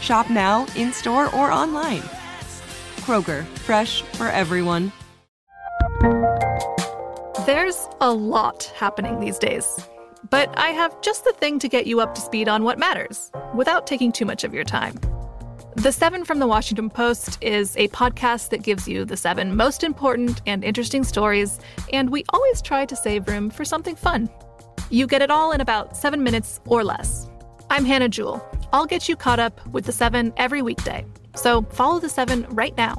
Shop now, in store, or online. Kroger, fresh for everyone. There's a lot happening these days. But I have just the thing to get you up to speed on what matters without taking too much of your time. The Seven from the Washington Post is a podcast that gives you the seven most important and interesting stories, and we always try to save room for something fun. You get it all in about seven minutes or less. I'm Hannah Jewell. I'll get you caught up with the seven every weekday. So follow the seven right now.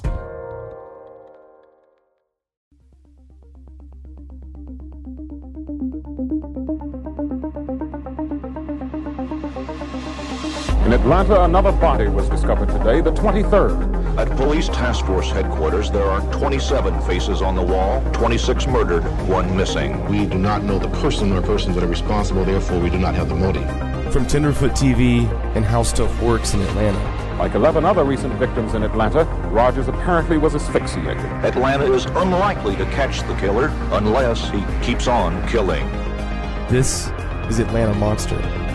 In Atlanta, another body was discovered today, the 23rd. At police task force headquarters, there are 27 faces on the wall, 26 murdered, one missing. We do not know the person or persons that are responsible, therefore, we do not have the motive. From Tenderfoot TV and How Stuff Works in Atlanta. Like 11 other recent victims in Atlanta, Rogers apparently was asphyxiated. Atlanta is unlikely to catch the killer unless he keeps on killing. This is Atlanta Monster.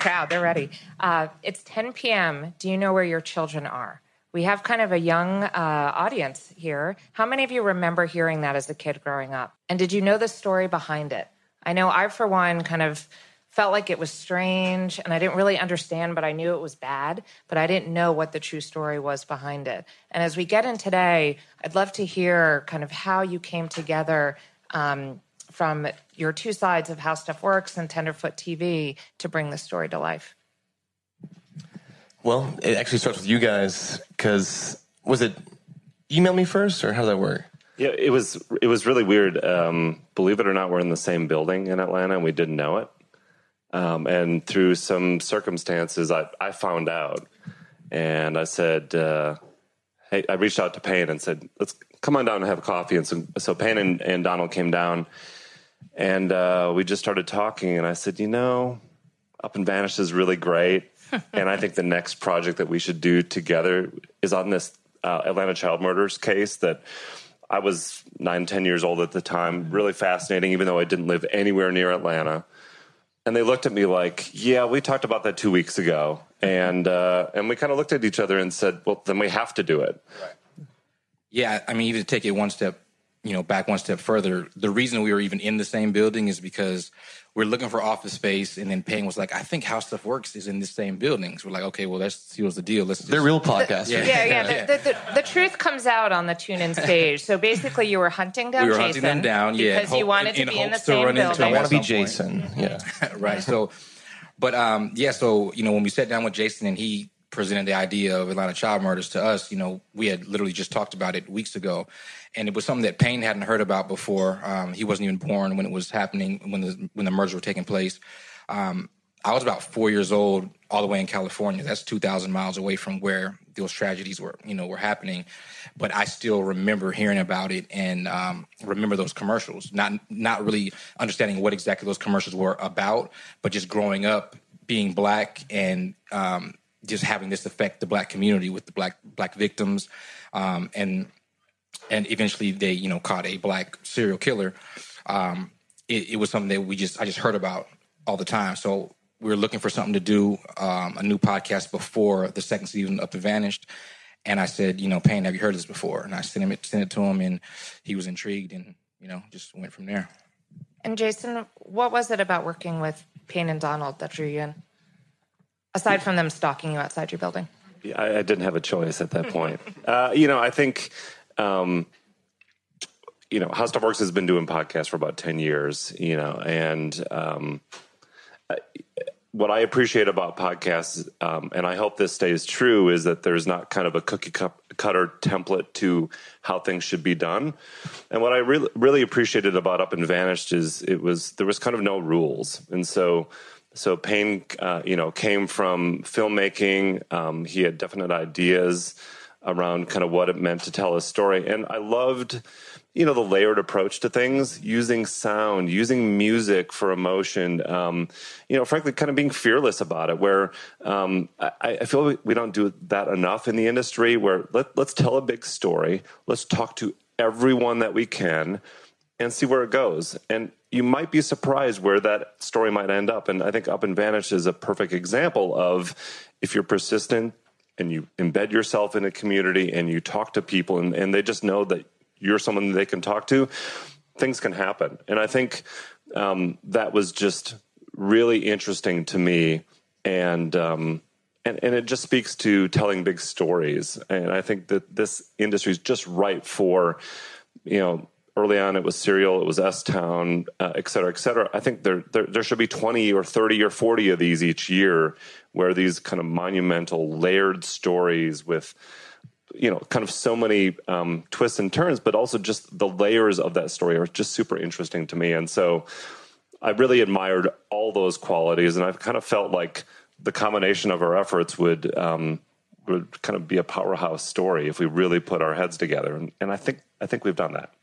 Crowd. They're ready. Uh, it's 10 p.m. Do you know where your children are? We have kind of a young uh, audience here. How many of you remember hearing that as a kid growing up? And did you know the story behind it? I know I, for one, kind of felt like it was strange and I didn't really understand, but I knew it was bad, but I didn't know what the true story was behind it. And as we get in today, I'd love to hear kind of how you came together um, from your two sides of how stuff works and Tenderfoot TV to bring the story to life. Well, it actually starts with you guys because was it email me first or how does that work? Yeah, it was it was really weird. Um, believe it or not, we're in the same building in Atlanta, and we didn't know it. Um, and through some circumstances, I, I found out, and I said, uh, "Hey," I reached out to Payne and said, "Let's come on down and have a coffee." And so, so Payne and, and Donald came down, and uh, we just started talking. And I said, "You know, Up and Vanished is really great." and I think the next project that we should do together is on this uh, Atlanta child murders case that I was nine, ten years old at the time. Really fascinating, even though I didn't live anywhere near Atlanta. And they looked at me like, "Yeah, we talked about that two weeks ago," and uh, and we kind of looked at each other and said, "Well, then we have to do it." Yeah, I mean, even to take it one step, you know, back one step further, the reason we were even in the same building is because we're looking for office space, and then Payne was like, "I think How Stuff Works is in the same building." So we're like, "Okay, well, let's see what's the deal." Let's just... They're real podcasters. Yeah, yeah. yeah. The, the, the, the, truth comes out on the TuneIn stage. So basically, you were hunting down we were Jason hunting them down, yeah, because you wanted in, to be in the hopes to same run into building. I want to be some point. Jason. Yeah. right. So, but um, yeah. So you know, when we sat down with Jason and he presented the idea of Atlanta child murders to us, you know, we had literally just talked about it weeks ago, and it was something that Payne hadn't heard about before. Um, he wasn't even born when it was happening when the when the murders were taking place. Um, I was about four years old, all the way in California. That's two thousand miles away from where those tragedies were, you know, were happening. But I still remember hearing about it and um, remember those commercials. Not not really understanding what exactly those commercials were about, but just growing up being black and um, just having this affect the black community with the black black victims, um, and and eventually they you know caught a black serial killer. Um, it, it, was something that we just I just heard about all the time. So we were looking for something to do, um, a new podcast before the second season of The Vanished. And I said, you know, Payne, have you heard this before? And I sent him sent it to him, and he was intrigued, and you know, just went from there. And Jason, what was it about working with Payne and Donald that drew you in? Aside from them stalking you outside your building. Yeah, I, I didn't have a choice at that point. uh, you know, I think, um, you know, How Stuff Works has been doing podcasts for about 10 years, you know, and um, what I appreciate about podcasts, um, and I hope this stays true, is that there's not kind of a cookie cutter template to how things should be done. And what I really really appreciated about Up and Vanished is it was there was kind of no rules, and so so Payne, uh, you know, came from filmmaking. Um, he had definite ideas around kind of what it meant to tell a story, and I loved you know the layered approach to things using sound using music for emotion um, you know frankly kind of being fearless about it where um, I, I, feel we don't do that enough in the industry where let, let's tell a big story. Let's talk to everyone that we can and see where it goes and you might be surprised where that story might end up and i think up and vanished is a perfect example of if you're persistent and you embed yourself in a community and you talk to people and, and they just know that you're someone they can talk to, things can happen. And I think um, that was just really interesting to me, and um, and and it just speaks to telling big stories. And I think that this industry is just right for, you know. Early on, it was Serial, it was S Town, uh, et cetera, et cetera. I think there, there there should be twenty or thirty or forty of these each year, where these kind of monumental, layered stories with you know, kind of so many um, twists and turns, but also just the layers of that story are just super interesting to me. And so I really admired all those qualities, and I've kind of felt like the combination of our efforts would um, would kind of be a powerhouse story if we really put our heads together. And, and I think I think we've done that.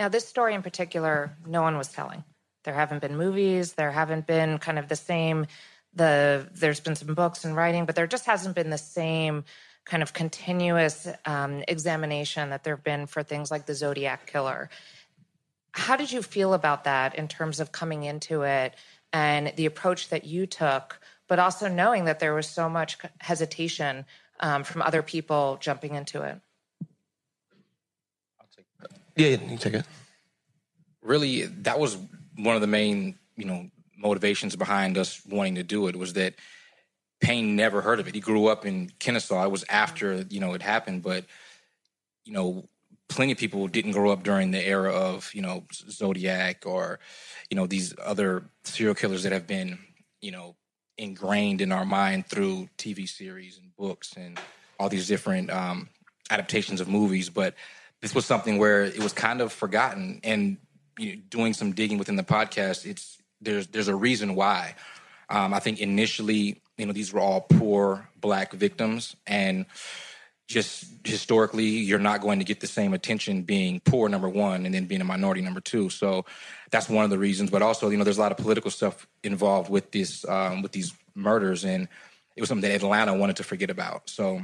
Now, this story in particular, no one was telling. There haven't been movies. There haven't been kind of the same. The there's been some books and writing, but there just hasn't been the same kind of continuous um, examination that there have been for things like the Zodiac killer. How did you feel about that in terms of coming into it and the approach that you took, but also knowing that there was so much hesitation um, from other people jumping into it? Yeah, you take it. Really, that was one of the main, you know, motivations behind us wanting to do it was that Payne never heard of it. He grew up in Kennesaw. It was after you know it happened, but you know, plenty of people didn't grow up during the era of you know Zodiac or you know these other serial killers that have been you know ingrained in our mind through TV series and books and all these different um, adaptations of movies. But this was something where it was kind of forgotten. And you know, doing some digging within the podcast, it's there's there's a reason why. Um, I think initially you know these were all poor black victims. And just historically you're not going to get the same attention being poor number one and then being a minority number two. So that's one of the reasons. But also you know there's a lot of political stuff involved with this um, with these murders. And it was something that atlanta wanted to forget about. So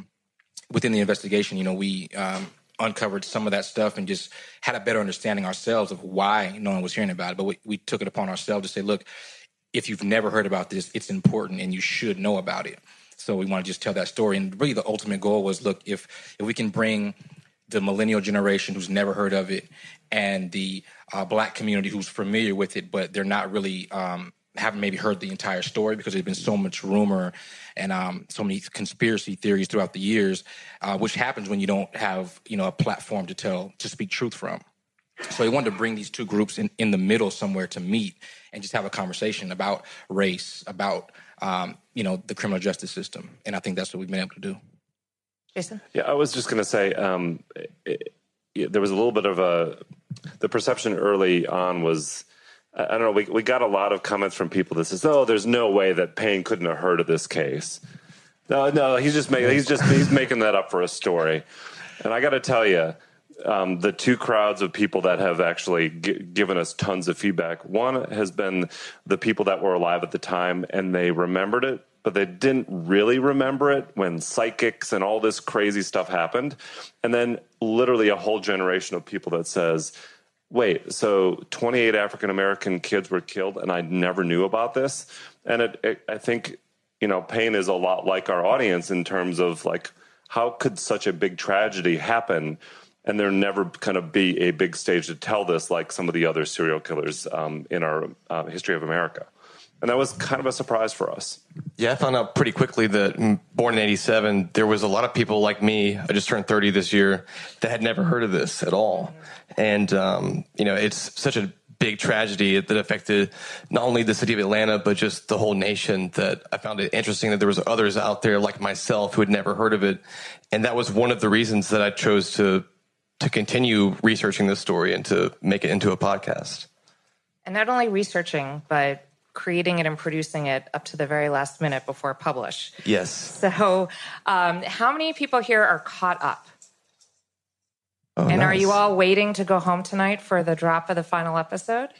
within the investigation you know we um, uncovered some of that stuff and just had a better understanding ourselves of why no one was hearing about it but we, we took it upon ourselves to say look if you've never heard about this, it's important and you should know about it. So we want to just tell that story. And really, the ultimate goal was look, if if we can bring the millennial generation who's never heard of it and the uh, black community who's familiar with it, but they're not really um, haven't maybe heard the entire story because there's been so much rumor and um, so many conspiracy theories throughout the years, uh, which happens when you don't have you know a platform to tell to speak truth from. So he wanted to bring these two groups in, in the middle somewhere to meet and just have a conversation about race, about um, you know the criminal justice system, and I think that's what we've been able to do. Jason, yeah, I was just going to say um, it, it, there was a little bit of a the perception early on was I don't know. We, we got a lot of comments from people that says, "Oh, there's no way that Payne couldn't have heard of this case." No, no, he's just making he's just he's making that up for a story. And I got to tell you, um, the two crowds of people that have actually g- given us tons of feedback. One has been the people that were alive at the time and they remembered it, but they didn't really remember it when psychics and all this crazy stuff happened. And then literally a whole generation of people that says wait, so 28 African American kids were killed and I never knew about this? And it, it, I think, you know, Payne is a lot like our audience in terms of like, how could such a big tragedy happen? And there never kind of be a big stage to tell this like some of the other serial killers um, in our uh, history of America. And that was kind of a surprise for us. Yeah, I found out pretty quickly that born in 87, there was a lot of people like me, I just turned 30 this year, that had never heard of this at all. And, um, you know, it's such a big tragedy that affected not only the city of Atlanta, but just the whole nation that I found it interesting that there was others out there like myself who had never heard of it. And that was one of the reasons that I chose to, to continue researching this story and to make it into a podcast. And not only researching, but creating it and producing it up to the very last minute before publish. Yes. So, um, how many people here are caught up? Oh, and nice. are you all waiting to go home tonight for the drop of the final episode?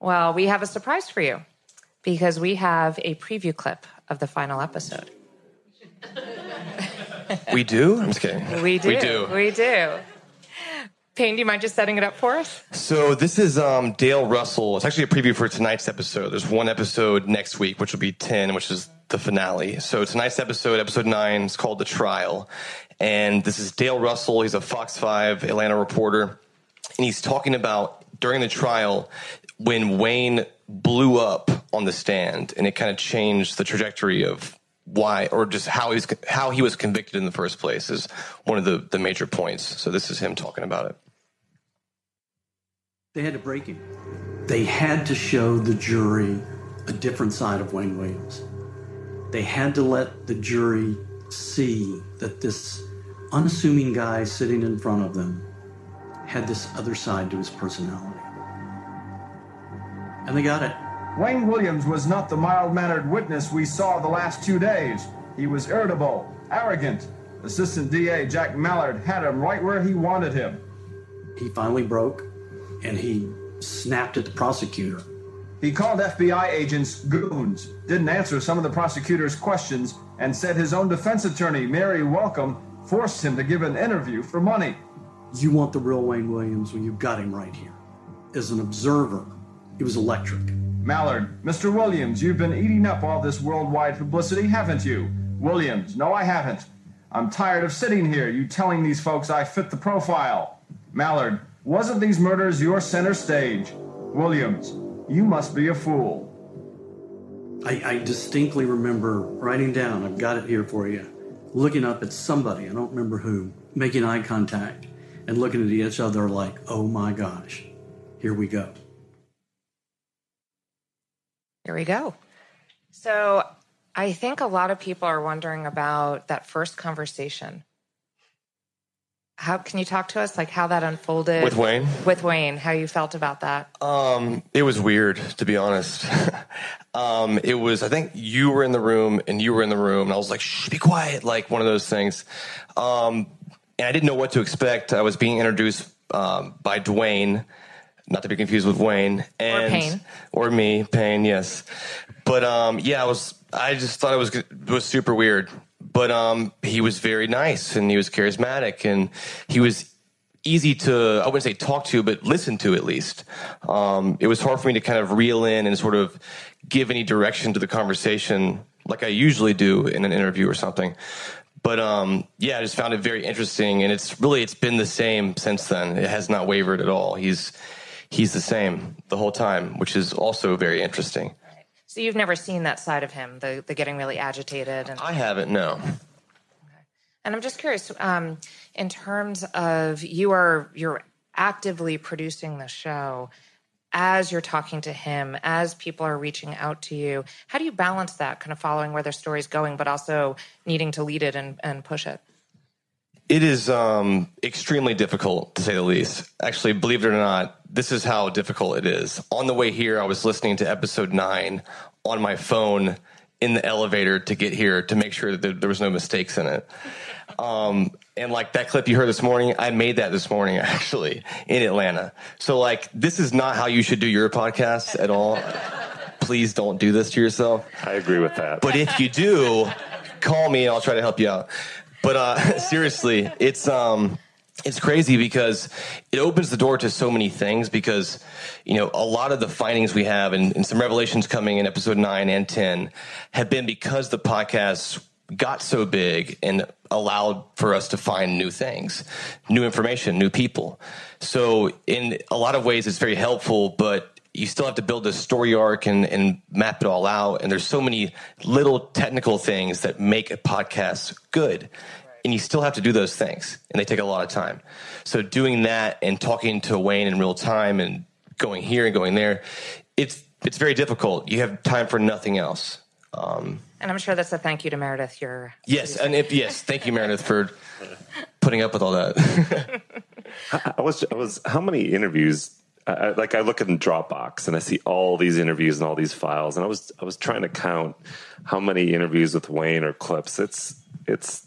Well, we have a surprise for you because we have a preview clip of the final episode. We do? I'm just kidding. We do. We do. We do. Payne, do you mind just setting it up for us? So this is um, Dale Russell. It's actually a preview for tonight's episode. There's one episode next week, which will be 10, which is the finale. So tonight's episode, episode 9, is called The Trial. And this is Dale Russell. He's a Fox 5 Atlanta reporter. And he's talking about during the trial when Wayne blew up on the stand and it kind of changed the trajectory of why or just how he's how he was convicted in the first place is one of the the major points. So this is him talking about it. They had to break him. They had to show the jury a different side of Wayne Williams. They had to let the jury see that this unassuming guy sitting in front of them had this other side to his personality. And they got it. Wayne Williams was not the mild mannered witness we saw the last two days. He was irritable, arrogant. Assistant DA Jack Mallard had him right where he wanted him. He finally broke and he snapped at the prosecutor. He called FBI agents goons, didn't answer some of the prosecutor's questions, and said his own defense attorney, Mary Welcome, forced him to give an interview for money. You want the real Wayne Williams when you've got him right here. As an observer, he was electric. Mallard, Mr. Williams, you've been eating up all this worldwide publicity, haven't you? Williams, no, I haven't. I'm tired of sitting here, you telling these folks I fit the profile. Mallard, wasn't these murders your center stage? Williams, you must be a fool. I, I distinctly remember writing down, I've got it here for you, looking up at somebody, I don't remember who, making eye contact and looking at each other like, oh my gosh, here we go. Here we go. So I think a lot of people are wondering about that first conversation. How can you talk to us like how that unfolded With Wayne? With Wayne, how you felt about that? Um, it was weird, to be honest. um, it was, I think you were in the room and you were in the room, and I was like, shh, be quiet, like one of those things. Um, and I didn't know what to expect. I was being introduced um, by Dwayne, not to be confused with Wayne, and Payne. or me, Payne, yes. But um, yeah, I was, I just thought it was it was super weird. But um, he was very nice and he was charismatic and he was easy to I wouldn't say talk to, but listen to at least. Um, it was hard for me to kind of reel in and sort of give any direction to the conversation like I usually do in an interview or something. But um, yeah, I just found it very interesting, and it's really it's been the same since then. It has not wavered at all. He's he's the same the whole time, which is also very interesting. So you've never seen that side of him, the the getting really agitated and I haven't no. And I'm just curious, um, in terms of you are you're actively producing the show as you're talking to him, as people are reaching out to you. How do you balance that, kind of following where their story's going, but also needing to lead it and, and push it? It is um, extremely difficult, to say the least. Actually, believe it or not, this is how difficult it is. On the way here, I was listening to episode nine on my phone in the elevator to get here to make sure that there was no mistakes in it. Um, and like that clip you heard this morning, I made that this morning actually in Atlanta. So like, this is not how you should do your podcast at all. Please don't do this to yourself. I agree with that. But if you do, call me and I'll try to help you out. But uh, seriously, it's um, it's crazy because it opens the door to so many things. Because you know, a lot of the findings we have and, and some revelations coming in episode nine and ten have been because the podcast got so big and allowed for us to find new things, new information, new people. So in a lot of ways, it's very helpful, but you still have to build a story arc and, and map it all out. And there's so many little technical things that make a podcast good. And you still have to do those things, and they take a lot of time. So doing that and talking to Wayne in real time and going here and going there, it's it's very difficult. You have time for nothing else. Um, and I'm sure that's a thank you to Meredith. Your yes, and if, yes, thank you, Meredith, for putting up with all that. I was I was how many interviews I, like I look in Dropbox and I see all these interviews and all these files, and I was I was trying to count how many interviews with Wayne or clips. It's it's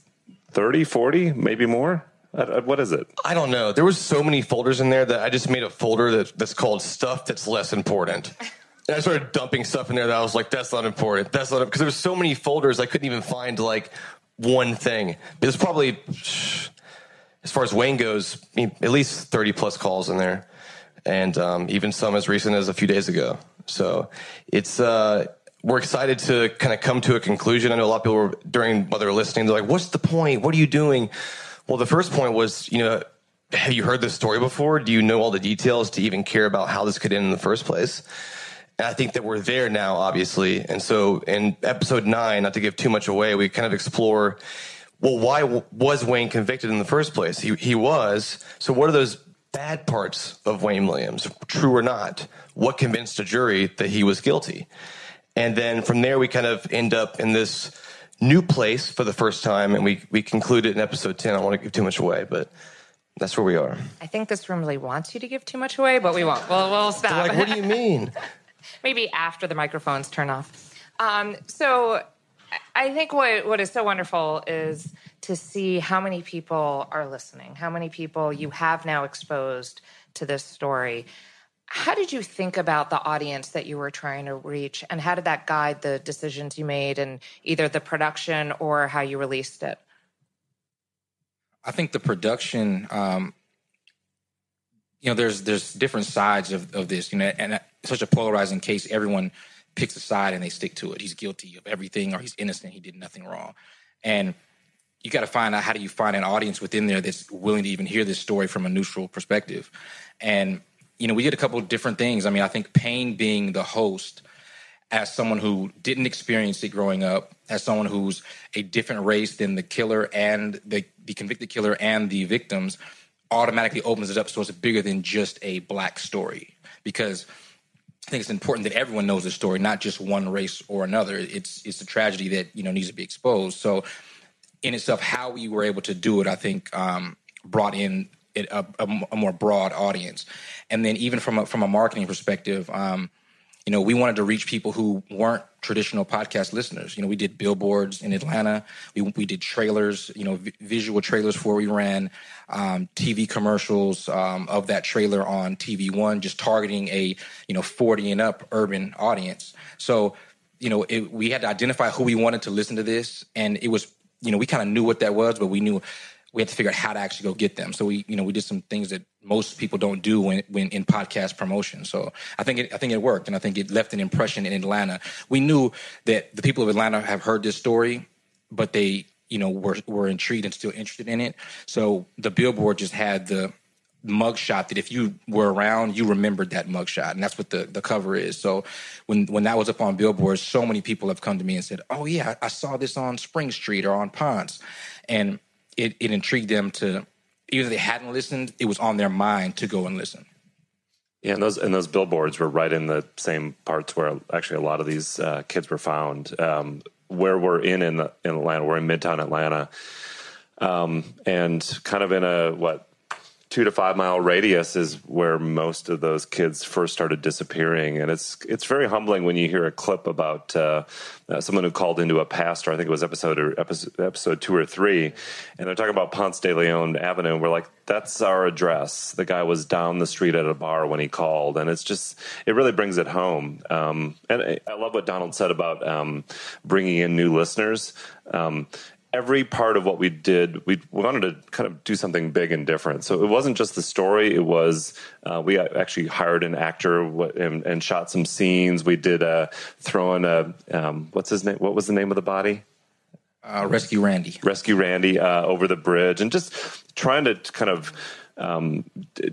30, 40, maybe more. What is it? I don't know. There was so many folders in there that I just made a folder that, that's called stuff that's less important. And I started dumping stuff in there that I was like, that's not important. That's not because there was so many folders I couldn't even find like one thing. There's probably, as far as Wayne goes, at least 30 plus calls in there and um, even some as recent as a few days ago. So it's uh, we're excited to kind of come to a conclusion. I know a lot of people were during while they're listening, they're like, "What's the point? What are you doing?" Well, the first point was, you know, have you heard this story before? Do you know all the details to even care about how this could end in the first place? And I think that we're there now, obviously. And so in episode nine, not to give too much away, we kind of explore well, why was Wayne convicted in the first place? He, he was. So, what are those bad parts of Wayne Williams, true or not. What convinced a jury that he was guilty? And then from there, we kind of end up in this new place for the first time, and we, we conclude it in episode 10. I don't want to give too much away, but that's where we are. I think this room really wants you to give too much away, but we won't. We'll, we'll stop. They're like, what do you mean? Maybe after the microphones turn off. Um, so I think what, what is so wonderful is to see how many people are listening, how many people you have now exposed to this story. How did you think about the audience that you were trying to reach, and how did that guide the decisions you made in either the production or how you released it? I think the production, um, you know, there's there's different sides of, of this, you know, and such a polarizing case. Everyone picks a side and they stick to it. He's guilty of everything, or he's innocent. He did nothing wrong, and you got to find out how do you find an audience within there that's willing to even hear this story from a neutral perspective. And you know, we did a couple of different things. I mean, I think Payne being the host, as someone who didn't experience it growing up, as someone who's a different race than the killer and the, the convicted killer and the victims, automatically opens it up so it's bigger than just a black story. Because I think it's important that everyone knows the story, not just one race or another. It's it's a tragedy that you know needs to be exposed. So in itself, how we were able to do it, I think, um, brought in a, a, a, more broad audience. And then even from a, from a marketing perspective, um, you know, we wanted to reach people who weren't traditional podcast listeners. You know, we did billboards in Atlanta. We, we did trailers, you know, v- visual trailers before we ran um, TV commercials um, of that trailer on TV One, just targeting a, you know, 40 and up urban audience. So, you know, it, we had to identify who we wanted to listen to this. And it was you know, we kind of knew what that was, but we knew we had to figure out how to actually go get them. So we, you know, we did some things that most people don't do when, when in podcast promotion. So I think it, I think it worked, and I think it left an impression in Atlanta. We knew that the people of Atlanta have heard this story, but they, you know, were were intrigued and still interested in it. So the billboard just had the mugshot that if you were around, you remembered that mugshot, and that's what the the cover is. So when when that was up on billboards, so many people have come to me and said, "Oh yeah, I saw this on Spring Street or on Ponce," and it it intrigued them to even if they hadn't listened, it was on their mind to go and listen. Yeah, and those and those billboards were right in the same parts where actually a lot of these uh, kids were found. Um, where we're in in, the, in Atlanta, we're in Midtown Atlanta um, and kind of in a what two to five mile radius is where most of those kids first started disappearing, and it's it's very humbling when you hear a clip about uh, uh, someone who called into a pastor. I think it was episode or episode, episode two or three, and they're talking about Ponce de Leon Avenue. And we're like, that's our address. The guy was down the street at a bar when he called, and it's just it really brings it home. Um, and I love what Donald said about um, bringing in new listeners. Um, every part of what we did, we wanted to kind of do something big and different. So it wasn't just the story; it was uh, we actually hired an actor and, and, shot some scenes. We did a throw in a um, what's his name? What was the name of the body? Uh, Rescue Randy. Rescue Randy uh, over the bridge, and just trying to kind of um,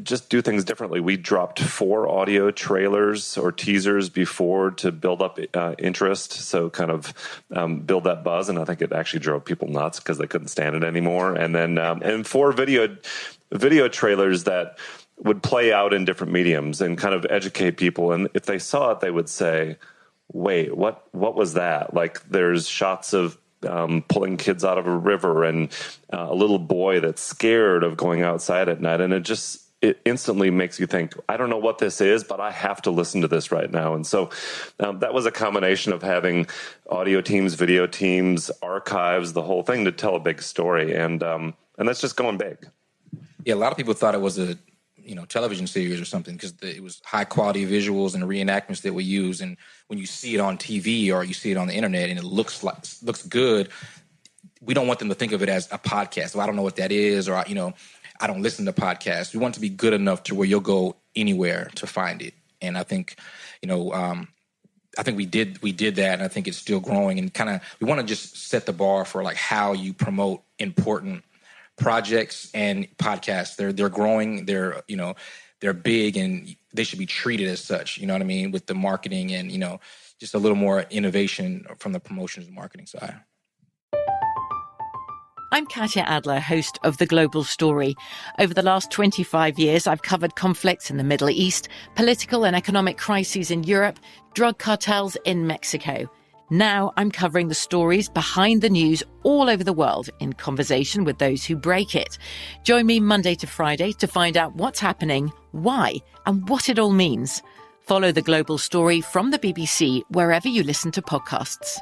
just do things differently. We dropped four audio trailers or teasers before to build up uh, interest, so kind of um, build that buzz. And I think it actually drove people nuts because they couldn't stand it anymore. And then um, and four video video trailers that would play out in different mediums and kind of educate people. And if they saw it, they would say, "Wait, what? What was that?" Like there's shots of um, pulling kids out of a river and uh, a little boy that's scared of going outside at night. And it just, it instantly makes you think, I don't know what this is, but I have to listen to this right now. And so um, that was a combination of having audio teams, video teams, archives, the whole thing to tell a big story. And, um, and that's just going big. Yeah, a lot of people thought it was a you know television series or something because it was high quality visuals and reenactments that we use and when you see it on tv or you see it on the internet and it looks like looks good we don't want them to think of it as a podcast well i don't know what that is or you know i don't listen to podcasts we want to be good enough to where you'll go anywhere to find it and i think you know um, I think we did we did that, and I think it's still growing. And kind of, we want to just set the bar for like how you promote important projects and podcasts. They're they're growing. They're you know they're big and they should be treated as such. You know what I mean with the marketing and you know just a little more innovation from the promotions and marketing side. I'm Katya Adler, host of The Global Story. Over the last 25 years, I've covered conflicts in the Middle East, political and economic crises in Europe, drug cartels in Mexico. Now I'm covering the stories behind the news all over the world in conversation with those who break it. Join me Monday to Friday to find out what's happening, why, and what it all means. Follow the global story from the BBC wherever you listen to podcasts.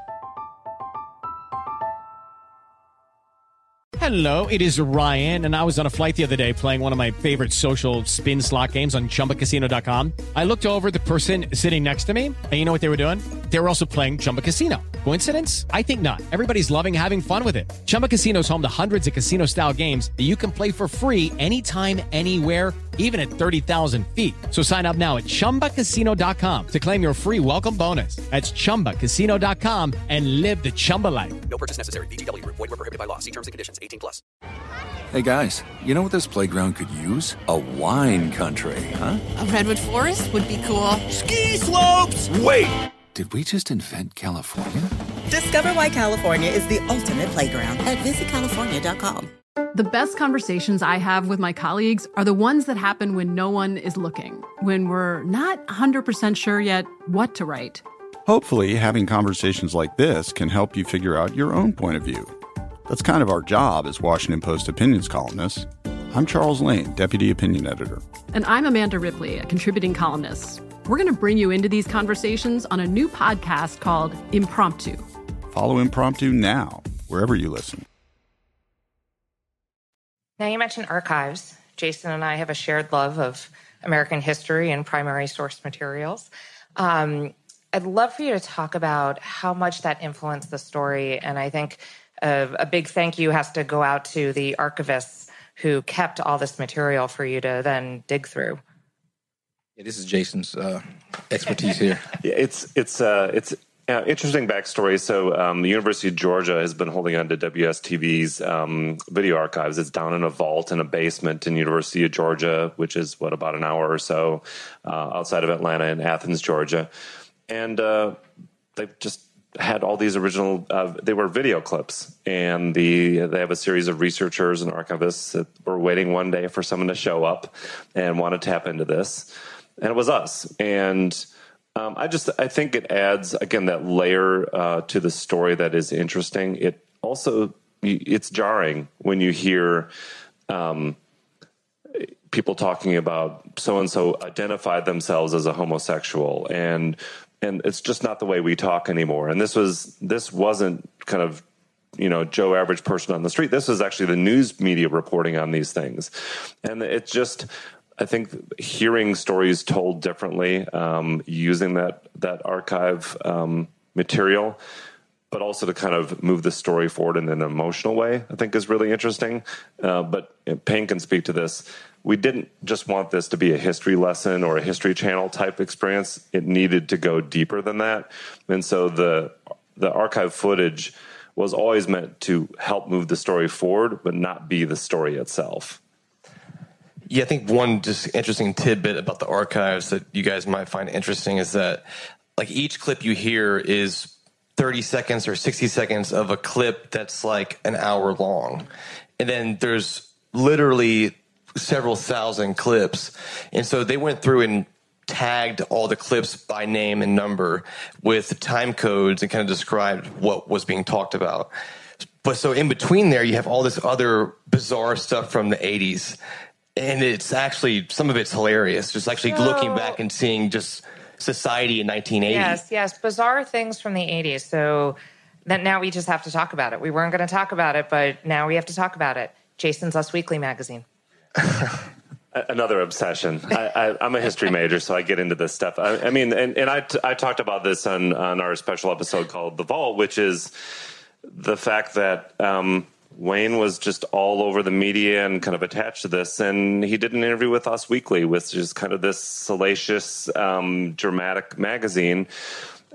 Hello, it is Ryan, and I was on a flight the other day playing one of my favorite social spin slot games on chumbacasino.com. I looked over the person sitting next to me, and you know what they were doing? They were also playing Chumba Casino. Coincidence? I think not. Everybody's loving having fun with it. Chumba Casino is home to hundreds of casino style games that you can play for free anytime, anywhere, even at 30,000 feet. So sign up now at chumbacasino.com to claim your free welcome bonus. That's chumbacasino.com and live the Chumba life. No purchase necessary. VGW, void, were prohibited by law. See terms and conditions 18 plus. Hey guys, you know what this playground could use? A wine country, huh? A redwood forest would be cool. Ski slopes! Wait! Did we just invent California? Discover why California is the ultimate playground at visitcalifornia.com. The best conversations I have with my colleagues are the ones that happen when no one is looking, when we're not 100% sure yet what to write. Hopefully, having conversations like this can help you figure out your own point of view. That's kind of our job as Washington Post opinions columnists. I'm Charles Lane, Deputy Opinion Editor. And I'm Amanda Ripley, a contributing columnist. We're going to bring you into these conversations on a new podcast called Impromptu. Follow Impromptu now, wherever you listen. Now, you mentioned archives. Jason and I have a shared love of American history and primary source materials. Um, I'd love for you to talk about how much that influenced the story. And I think a, a big thank you has to go out to the archivists who kept all this material for you to then dig through. Yeah, this is Jason's uh, expertise here. yeah, it's it's uh, it's uh, interesting backstory. So, um, the University of Georgia has been holding on to WSB-TV's um, video archives. It's down in a vault in a basement in University of Georgia, which is what about an hour or so uh, outside of Atlanta in Athens, Georgia, and uh, they just had all these original. Uh, they were video clips, and the they have a series of researchers and archivists that were waiting one day for someone to show up and want to tap into this and it was us. And um, I just I think it adds again that layer uh, to the story that is interesting. It also it's jarring when you hear um, people talking about so and so identified themselves as a homosexual and and it's just not the way we talk anymore and this was this wasn't kind of you know joe average person on the street this is actually the news media reporting on these things and it's just i think hearing stories told differently um, using that that archive um, material but also to kind of move the story forward in an emotional way i think is really interesting. Uh, but payne can speak to this. We didn't just want this to be a history lesson or a history channel type experience. It needed to go deeper than that. And so the the archive footage was always meant to help move the story forward but not be the story itself Yeah, I think one just interesting tidbit about the archives that you guys might find interesting is that like each clip you hear is 30 seconds or 60 seconds of a clip that's like an hour long. And then there's literally several thousand clips. And so they went through and tagged all the clips by name and number with time codes and kind of described what was being talked about. But so in between there, you have all this other bizarre stuff from the 80s. And it's actually, some of it's hilarious. Just actually So- looking back and seeing just society in 1980. Yes, yes, bizarre things from the 80s. So that now we just have to talk about it. We weren't going to talk about it, but now we have to talk about it. Jason's Us Weekly magazine. Another obsession. I, I, I'm a history major, so I get into this stuff. I, I mean, and, and I, t- I talked about this on, on our special episode called The Vault, which is the fact that um, Wayne was just all over the media and kind of attached to this. And he did an interview with Us Weekly, which is kind of this salacious, um, dramatic magazine.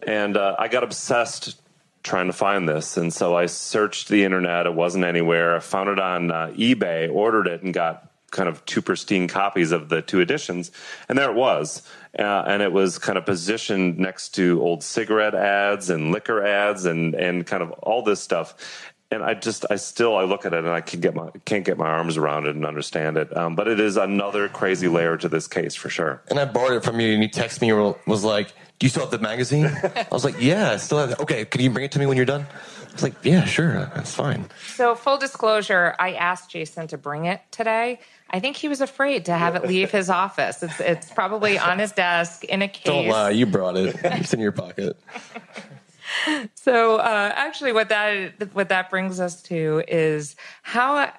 And uh, I got obsessed trying to find this. And so I searched the internet. It wasn't anywhere. I found it on uh, eBay, ordered it, and got kind of two pristine copies of the two editions. And there it was. Uh, and it was kind of positioned next to old cigarette ads and liquor ads and, and kind of all this stuff. And I just, I still, I look at it and I can get my, can't get my arms around it and understand it. Um, but it is another crazy layer to this case for sure. And I borrowed it from you, and you texted me and was like, "Do you still have the magazine?" I was like, "Yeah, I still have it." Okay, can you bring it to me when you're done? I was like, "Yeah, sure, that's fine." So, full disclosure, I asked Jason to bring it today. I think he was afraid to have it leave his office. It's, it's probably on his desk in a case. Don't lie, you brought it. It's in your pocket. So uh, actually, what that what that brings us to is how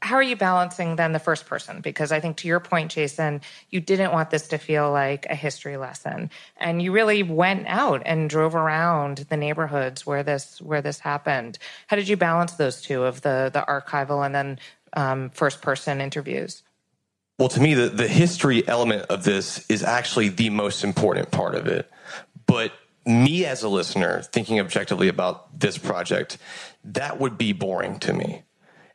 how are you balancing then the first person? Because I think to your point, Jason, you didn't want this to feel like a history lesson, and you really went out and drove around the neighborhoods where this where this happened. How did you balance those two of the the archival and then um, first person interviews? Well, to me, the, the history element of this is actually the most important part of it. But me as a listener, thinking objectively about this project, that would be boring to me.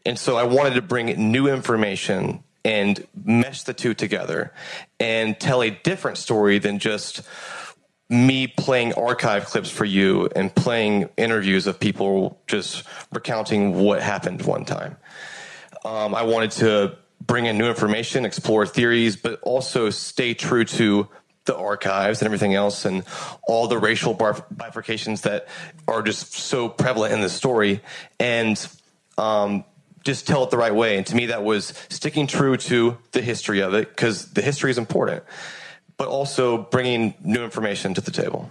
And so I wanted to bring new information and mesh the two together and tell a different story than just me playing archive clips for you and playing interviews of people just recounting what happened one time. Um, I wanted to bring in new information, explore theories, but also stay true to the archives and everything else and all the racial bifurcations that are just so prevalent in the story and um, just tell it the right way. And to me, that was sticking true to the history of it because the history is important, but also bringing new information to the table.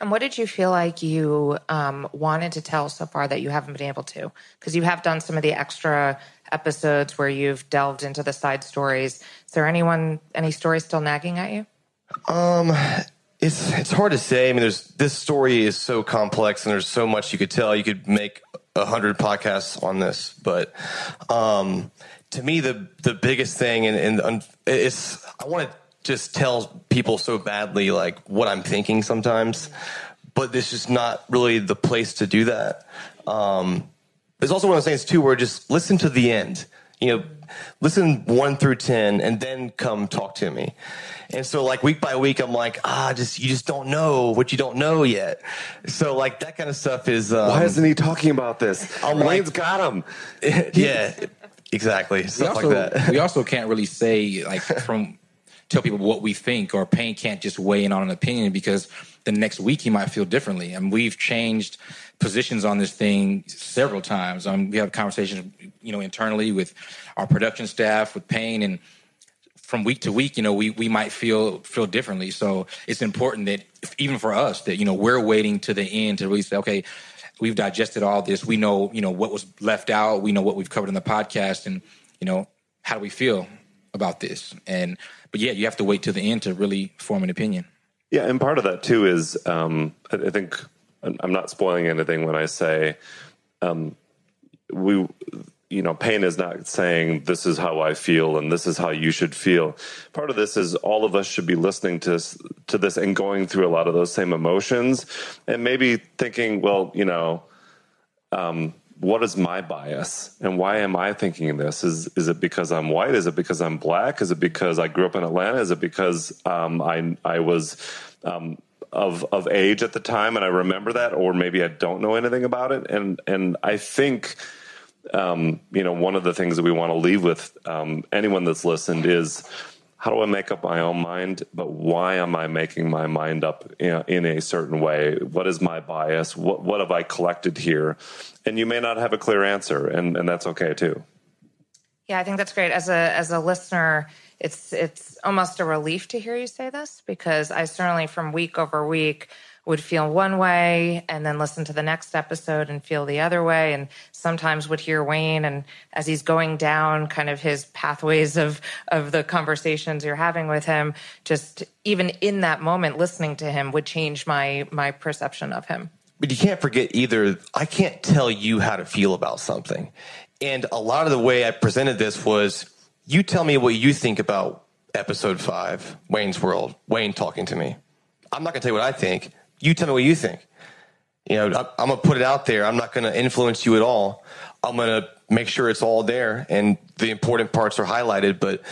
And what did you feel like you um, wanted to tell so far that you haven't been able to? Because you have done some of the extra episodes where you've delved into the side stories. Is there anyone, any stories still nagging at you? Um, it's it's hard to say. I mean, there's this story is so complex, and there's so much you could tell. You could make a hundred podcasts on this, but um, to me, the the biggest thing, and, and it's I want to just tell people so badly like what I'm thinking sometimes, but this is not really the place to do that. Um, there's also one of those things too where just listen to the end. You know, listen one through ten, and then come talk to me. And so, like week by week, I'm like, ah, just you just don't know what you don't know yet. So, like that kind of stuff is. Um, Why isn't he talking about this? I'm Wayne's like- got him. yeah, exactly. Stuff also, like that. we also can't really say like from tell people what we think, or Payne can't just weigh in on an opinion because the next week he might feel differently. And we've changed positions on this thing several times. Um, we have conversations, you know, internally with our production staff, with Payne, and from week to week, you know, we we might feel feel differently. So it's important that even for us that you know we're waiting to the end to really say, okay, we've digested all this. We know you know what was left out. We know what we've covered in the podcast, and you know how do we feel about this? And but yeah, you have to wait to the end to really form an opinion. Yeah, and part of that too is um, I, think I'm not spoiling anything when I say um, we you know, Payne is not saying this is how I feel and this is how you should feel. Part of this is all of us should be listening to to this and going through a lot of those same emotions, and maybe thinking, well, you know, um, what is my bias and why am I thinking this? Is is it because I'm white? Is it because I'm black? Is it because I grew up in Atlanta? Is it because um, I I was um, of of age at the time and I remember that, or maybe I don't know anything about it? And and I think um, you know, one of the things that we want to leave with um, anyone that's listened is how do I make up my own mind, but why am I making my mind up in, a certain way? What is my bias? What, what have I collected here? And you may not have a clear answer, and, and that's okay too. Yeah, I think that's great. As a as a listener, it's it's almost a relief to hear you say this because I certainly from week over week would feel one way and then listen to the next episode and feel the other way. And sometimes would hear Wayne and as he's going down kind of his pathways of of the conversations you're having with him just even in that moment listening to him would change my my perception of him. But you can't forget either I can't tell you how to feel about something. And a lot of the way I presented this was you tell me what you think about episode 5 Wayne's World Wayne talking to me. I'm not going to tell you what I think you tell me what you think. You know, I'm going to put it out there. I'm not going to influence you at all. I'm going to make sure it's all there and the important parts are highlighted. But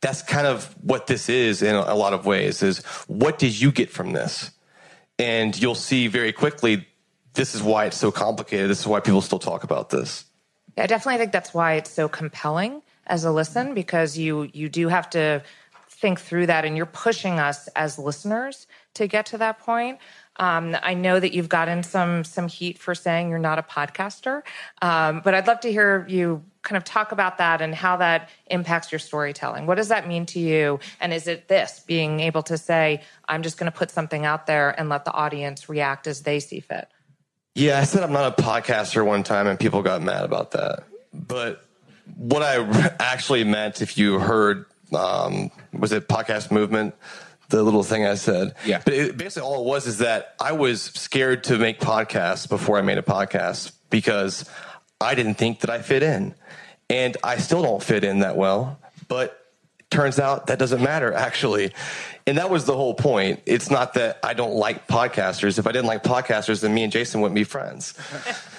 that's kind of what this is in a lot of ways is what did you get from this? And you'll see very quickly, this is why it's so complicated. This is why people still talk about this. Yeah, I definitely think that's why it's so compelling as a listen because you you do have to think through that and you're pushing us as listeners to get to that point. Um, I know that you've gotten some some heat for saying you're not a podcaster, um, but I'd love to hear you kind of talk about that and how that impacts your storytelling. What does that mean to you? And is it this being able to say, "I'm just going to put something out there and let the audience react as they see fit"? Yeah, I said I'm not a podcaster one time, and people got mad about that. But what I actually meant, if you heard, um, was it podcast movement? The little thing I said. Yeah. But it, basically, all it was is that I was scared to make podcasts before I made a podcast because I didn't think that I fit in. And I still don't fit in that well. But turns out that doesn't matter, actually. And that was the whole point. It's not that I don't like podcasters. If I didn't like podcasters, then me and Jason wouldn't be friends.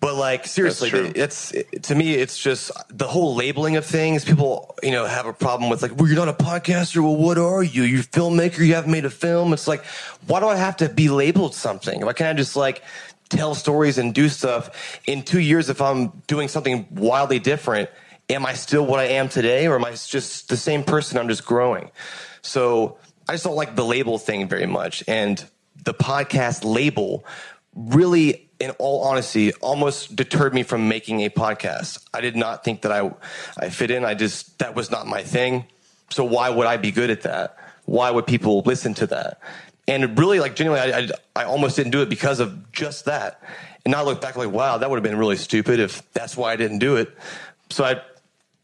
But like seriously, it's to me, it's just the whole labeling of things. People, you know, have a problem with like, well, you're not a podcaster. Well, what are you? You're a filmmaker. You haven't made a film. It's like, why do I have to be labeled something? Why can't I just like tell stories and do stuff? In two years, if I'm doing something wildly different, am I still what I am today, or am I just the same person? I'm just growing. So I just don't like the label thing very much, and the podcast label really in all honesty, almost deterred me from making a podcast. I did not think that I, I fit in. I just, that was not my thing. So why would I be good at that? Why would people listen to that? And really, like, genuinely, I, I, I almost didn't do it because of just that. And now I look back like, wow, that would have been really stupid if that's why I didn't do it. So I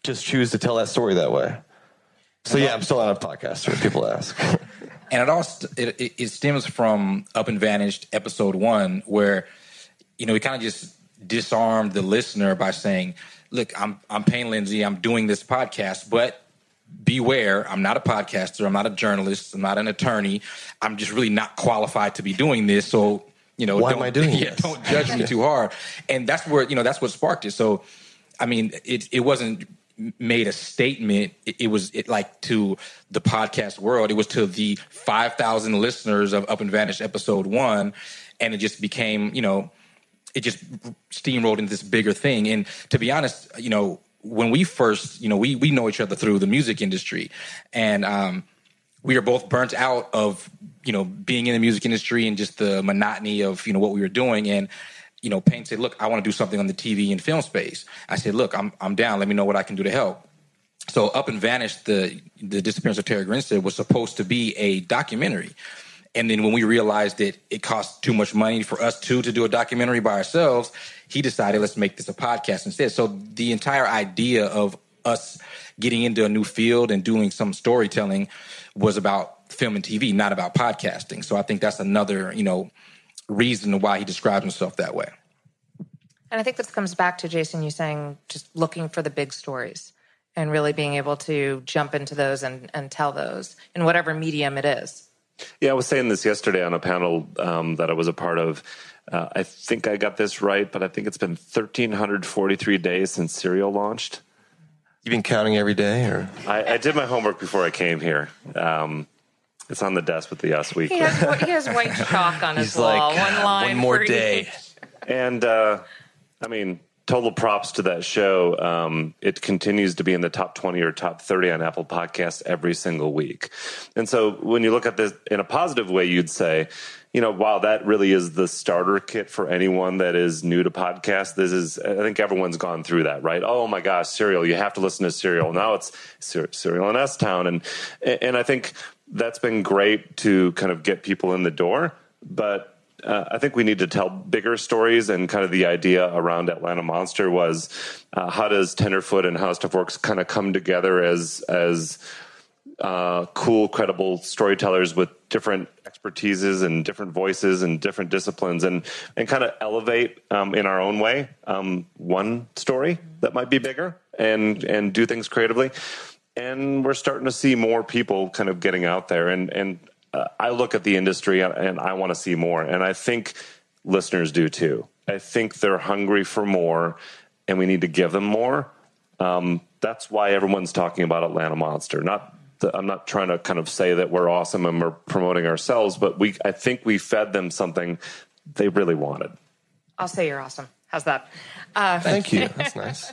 just choose to tell that story that way. So yeah, I'm still not a podcast podcaster. People ask. and it all it, it stems from Up and Vanished episode one, where you know, we kind of just disarmed the listener by saying, look, I'm I'm Payne Lindsay, I'm doing this podcast, but beware, I'm not a podcaster, I'm not a journalist, I'm not an attorney. I'm just really not qualified to be doing this. So, you know, why am I doing yeah, this? Don't judge me too hard. And that's where, you know, that's what sparked it. So, I mean, it it wasn't made a statement it, it was it like to the podcast world it was to the 5000 listeners of up and vanished episode 1 and it just became you know it just steamrolled into this bigger thing. And to be honest, you know, when we first, you know, we we know each other through the music industry, and um, we are both burnt out of you know being in the music industry and just the monotony of you know what we were doing. And you know payne said look i want to do something on the tv and film space. I said look i'm, I'm down. Let me know what i can do to help. So up and vanished the the disappearance of Tara Grinstead was supposed to be a documentary and then when we realized that it cost too much money for us two to do a documentary by ourselves he decided let's make this a podcast instead so the entire idea of us getting into a new field and doing some storytelling was about film and TV, not about podcasting. So I think that's another, you know, reason why he describes himself that way. And I think this comes back to Jason, you saying just looking for the big stories and really being able to jump into those and, and tell those in whatever medium it is. Yeah, I was saying this yesterday on a panel um, that I was a part of. Uh, I think I got this right, but I think it's been 1,343 days since Serial launched. You've been counting every day, or I, I did my homework before I came here. Um, it's on the desk with the Us Week. He has, he has white chalk on his wall. one line. one more for day. each. And uh, I mean, total props to that show. Um, it continues to be in the top 20 or top 30 on Apple Podcasts every single week. And so when you look at this in a positive way, you'd say, you know, wow, that really is the starter kit for anyone that is new to podcasts. This is, I think everyone's gone through that, right? Oh my gosh, Serial, you have to listen to Serial. Now it's Ser- Serial in S Town. And, and I think that's been great to kind of get people in the door. But uh, I think we need to tell bigger stories, and kind of the idea around Atlanta Monster was uh, how does Tenderfoot and How Stuff Works kind of come together as as uh, cool, credible storytellers with different expertises and different voices and different disciplines, and and kind of elevate um, in our own way um, one story that might be bigger and and do things creatively. And we're starting to see more people kind of getting out there, and and uh, I look at the industry and, and I want to see more, and I think listeners do too. I think they're hungry for more, and we need to give them more. Um, that's why everyone's talking about Atlanta Monster. Not that I'm not trying to kind of say that we're awesome and we're promoting ourselves, but we I think we fed them something they really wanted. I'll say you're awesome. How's that? Uh, Thank you. That's nice.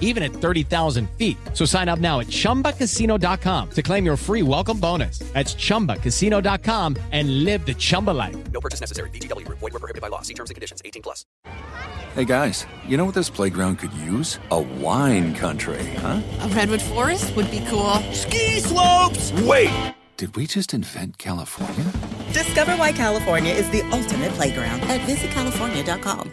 even at 30,000 feet. So sign up now at chumbacasino.com to claim your free welcome bonus. That's chumbacasino.com and live the Chumba life. No purchase necessary. VGW Group. Void were prohibited by law. See terms and conditions. 18 plus. Hey guys, you know what this playground could use? A wine country, huh? A redwood forest would be cool. Ski slopes! Wait! Did we just invent California? Discover why California is the ultimate playground at visitcalifornia.com.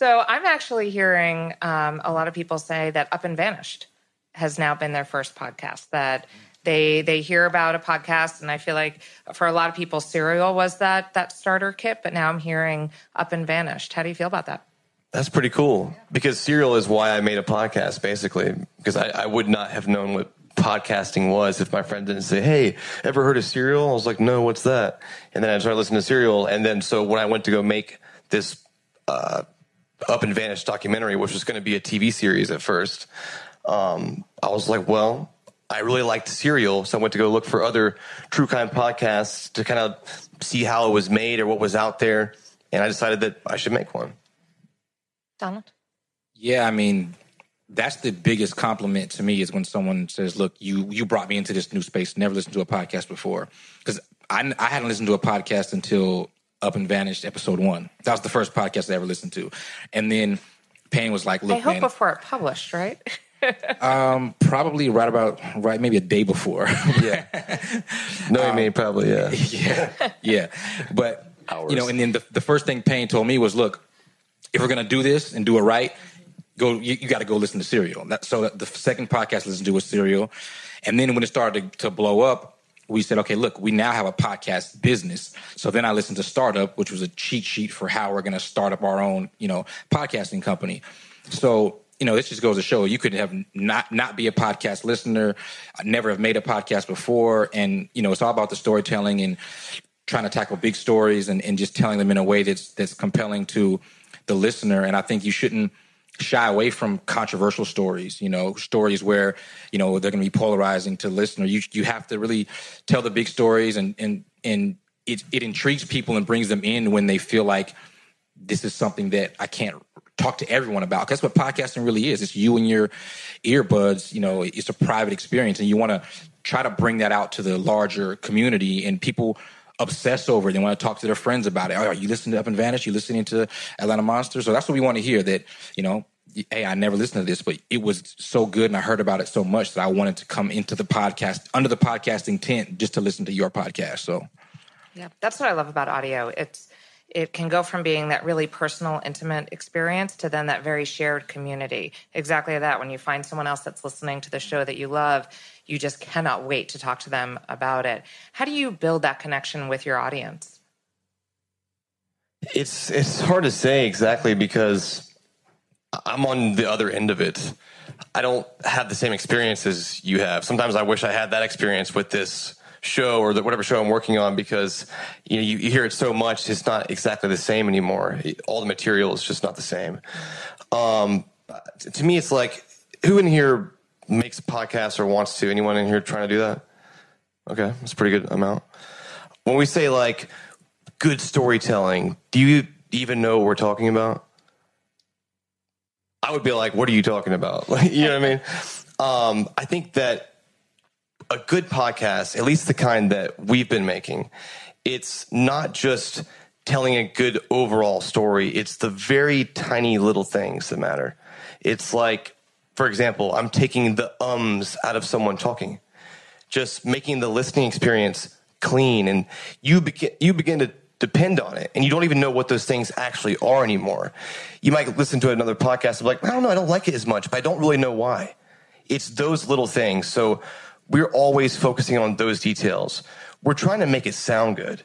So I'm actually hearing um, a lot of people say that Up and Vanished has now been their first podcast. That they they hear about a podcast, and I feel like for a lot of people, Serial was that that starter kit. But now I'm hearing Up and Vanished. How do you feel about that? That's pretty cool because Serial is why I made a podcast, basically, because I, I would not have known what podcasting was if my friend didn't say, Hey, ever heard of Serial? I was like, No, what's that? And then I started listening to Serial. And then so when I went to go make this uh, Up and Vanished documentary, which was going to be a TV series at first, um, I was like, Well, I really liked Serial. So I went to go look for other true crime podcasts to kind of see how it was made or what was out there. And I decided that I should make one. Donald? Yeah, I mean, that's the biggest compliment to me is when someone says, "Look, you you brought me into this new space. Never listened to a podcast before." Because I I hadn't listened to a podcast until Up and Vanished episode one. That was the first podcast I ever listened to, and then Payne was like, "Look, I hope man, before it published, right? um, probably right about right, maybe a day before. yeah. No, I mean probably yeah. yeah, yeah. But you know, and then the, the first thing Payne told me was, "Look, if we're gonna do this and do it right, go. You, you got to go listen to Serial." That, so the second podcast I listened to was Serial, and then when it started to, to blow up, we said, "Okay, look, we now have a podcast business." So then I listened to Startup, which was a cheat sheet for how we're gonna start up our own, you know, podcasting company. So you know, this just goes to show you could have not not be a podcast listener, never have made a podcast before, and you know, it's all about the storytelling and trying to tackle big stories and, and just telling them in a way that's that's compelling to the listener. And I think you shouldn't shy away from controversial stories, you know, stories where, you know, they're gonna be polarizing to listener. You you have to really tell the big stories and and and it it intrigues people and brings them in when they feel like this is something that I can't talk to everyone about. That's what podcasting really is. It's you and your earbuds. You know, it's a private experience, and you want to try to bring that out to the larger community. And people obsess over it. They want to talk to their friends about it. Oh, are you listening to Up and Vanish? You listening to Atlanta Monsters? So that's what we want to hear. That you know. Hey, I never listened to this, but it was so good and I heard about it so much that I wanted to come into the podcast under the podcasting tent just to listen to your podcast. So, Yeah, that's what I love about audio. It's it can go from being that really personal, intimate experience to then that very shared community. Exactly that. When you find someone else that's listening to the show that you love, you just cannot wait to talk to them about it. How do you build that connection with your audience? It's it's hard to say exactly because I'm on the other end of it. I don't have the same experience as you have. Sometimes I wish I had that experience with this show or the, whatever show I'm working on because you know you, you, hear it so much it's not exactly the same anymore. All the material is just not the same. Um, to me, it's like who in here makes podcasts or wants to? Anyone in here trying to do that? Okay, that's a pretty good amount. When we say like good storytelling, do you even know what we're talking about? I would be like, what are you talking about? you know what I mean? Um, I think that a good podcast, at least the kind that we've been making, it's not just telling a good overall story. It's the very tiny little things that matter. It's like, for example, I'm taking the ums out of someone talking, just making the listening experience clean, and you begin you begin to depend on it, and you don't even know what those things actually are anymore. You might listen to another podcast and be like, I don't know, I don't like it as much, but I don't really know why. It's those little things. So we're always focusing on those details. We're trying to make it sound good.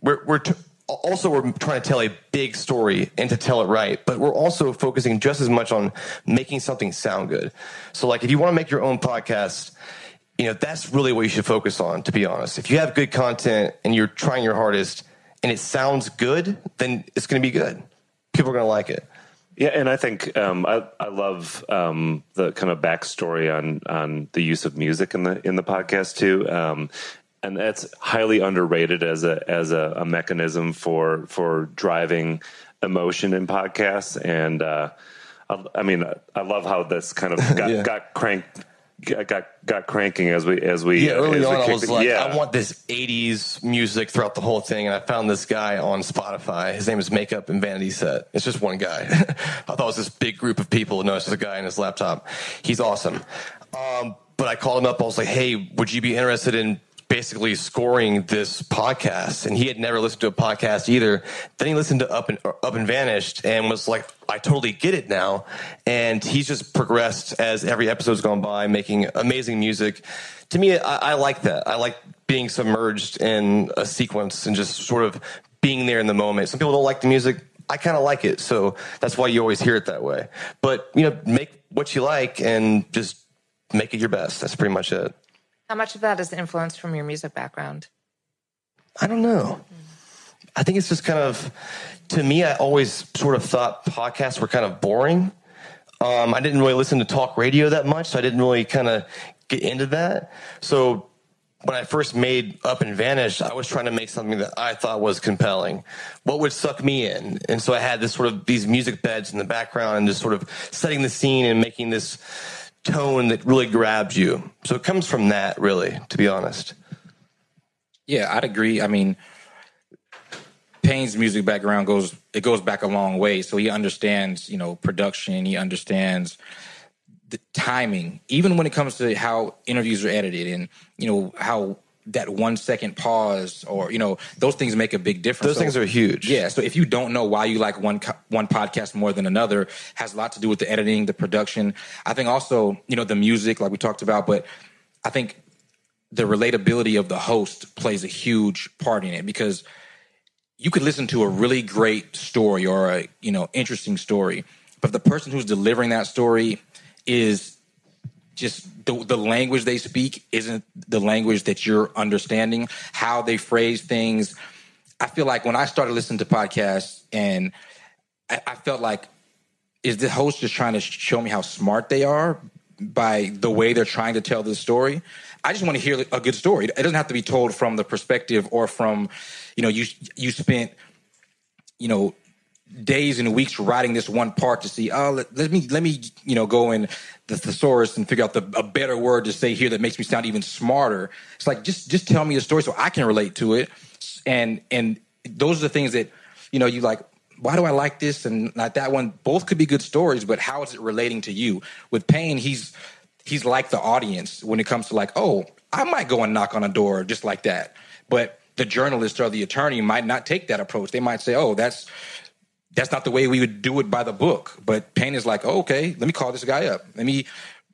We're, we're t- also we're trying to tell a big story and to tell it right, but we're also focusing just as much on making something sound good. So, like, if you want to make your own podcast, you know that's really what you should focus on. To be honest, if you have good content and you're trying your hardest and it sounds good, then it's going to be good. People are going to like it. Yeah, and I think um, I I love um, the kind of backstory on on the use of music in the in the podcast too. Um, and that's highly underrated as a as a, a, mechanism for for driving emotion in podcasts. And uh, I, I, mean, I love how this kind of got, yeah. got cranked got got cranking as we as we yeah early on I was like yeah. I want this 80s music throughout the whole thing and I found this guy on Spotify. His name is Makeup and Vanity Set. It's just one guy. I thought it was this big group of people no it's just a guy in his laptop. He's awesome. Um, but I called him up. I was like hey would you be interested in basically scoring this podcast and he had never listened to a podcast either. Then he listened to up and up and vanished and was like i totally get it now. And he's just progressed as every episode's gone by making amazing music. To me I, I like that. I like being submerged in a sequence and just sort of being there in the moment. Some people don't like the music. I kind of like it so that's why you always hear it that way. But you know make what you like and just make it your best. That's pretty much it how much of that is influenced from your music background? I don't know. I think it's just kind of, to me, I always sort of thought podcasts were kind of boring. Um, I didn't really listen to talk radio that much, so I didn't really kind of get into that. So when I first made Up and Vanish, I was trying to make something that I thought was compelling. What would suck me in? And so I had this sort of these music beds in the background and just sort of setting the scene and making this tone that really grabs you. So it comes from that, really, to be honest. Yeah, I'd agree. I mean, Payne's music background goes it goes back a long way, so he understands you know production. He understands the timing, even when it comes to how interviews are edited, and you know how that one second pause or you know those things make a big difference. Those things are huge. Yeah. So if you don't know why you like one one podcast more than another, has a lot to do with the editing, the production. I think also you know the music, like we talked about, but I think the relatability of the host plays a huge part in it because you could listen to a really great story or a you know interesting story, but the person who's delivering that story is just the, the language they speak isn't the language that you're understanding, how they phrase things. I feel like when I started listening to podcasts and I, I felt like, is the host just trying to show me how smart they are by the way they're trying to tell the story? I just want to hear a good story. It doesn't have to be told from the perspective or from, you know, you you spent, you know, days and weeks writing this one part to see oh let, let, me let me you know go in the thesaurus and figure out the, a better word to say here that makes me sound even smarter. It's like just just tell me a story so i can relate to it. And and those are the things that you know you like why do i like this and not that one? Both could be good stories but how is it relating to you? With Payne he's he's like the audience when it comes to like oh i might go and knock on a door just like that. But the journalist or the attorney might not take that approach. They might say oh that's that's not the way we would do it by the book. But Payne is like, oh, okay, let me call this guy up. Let me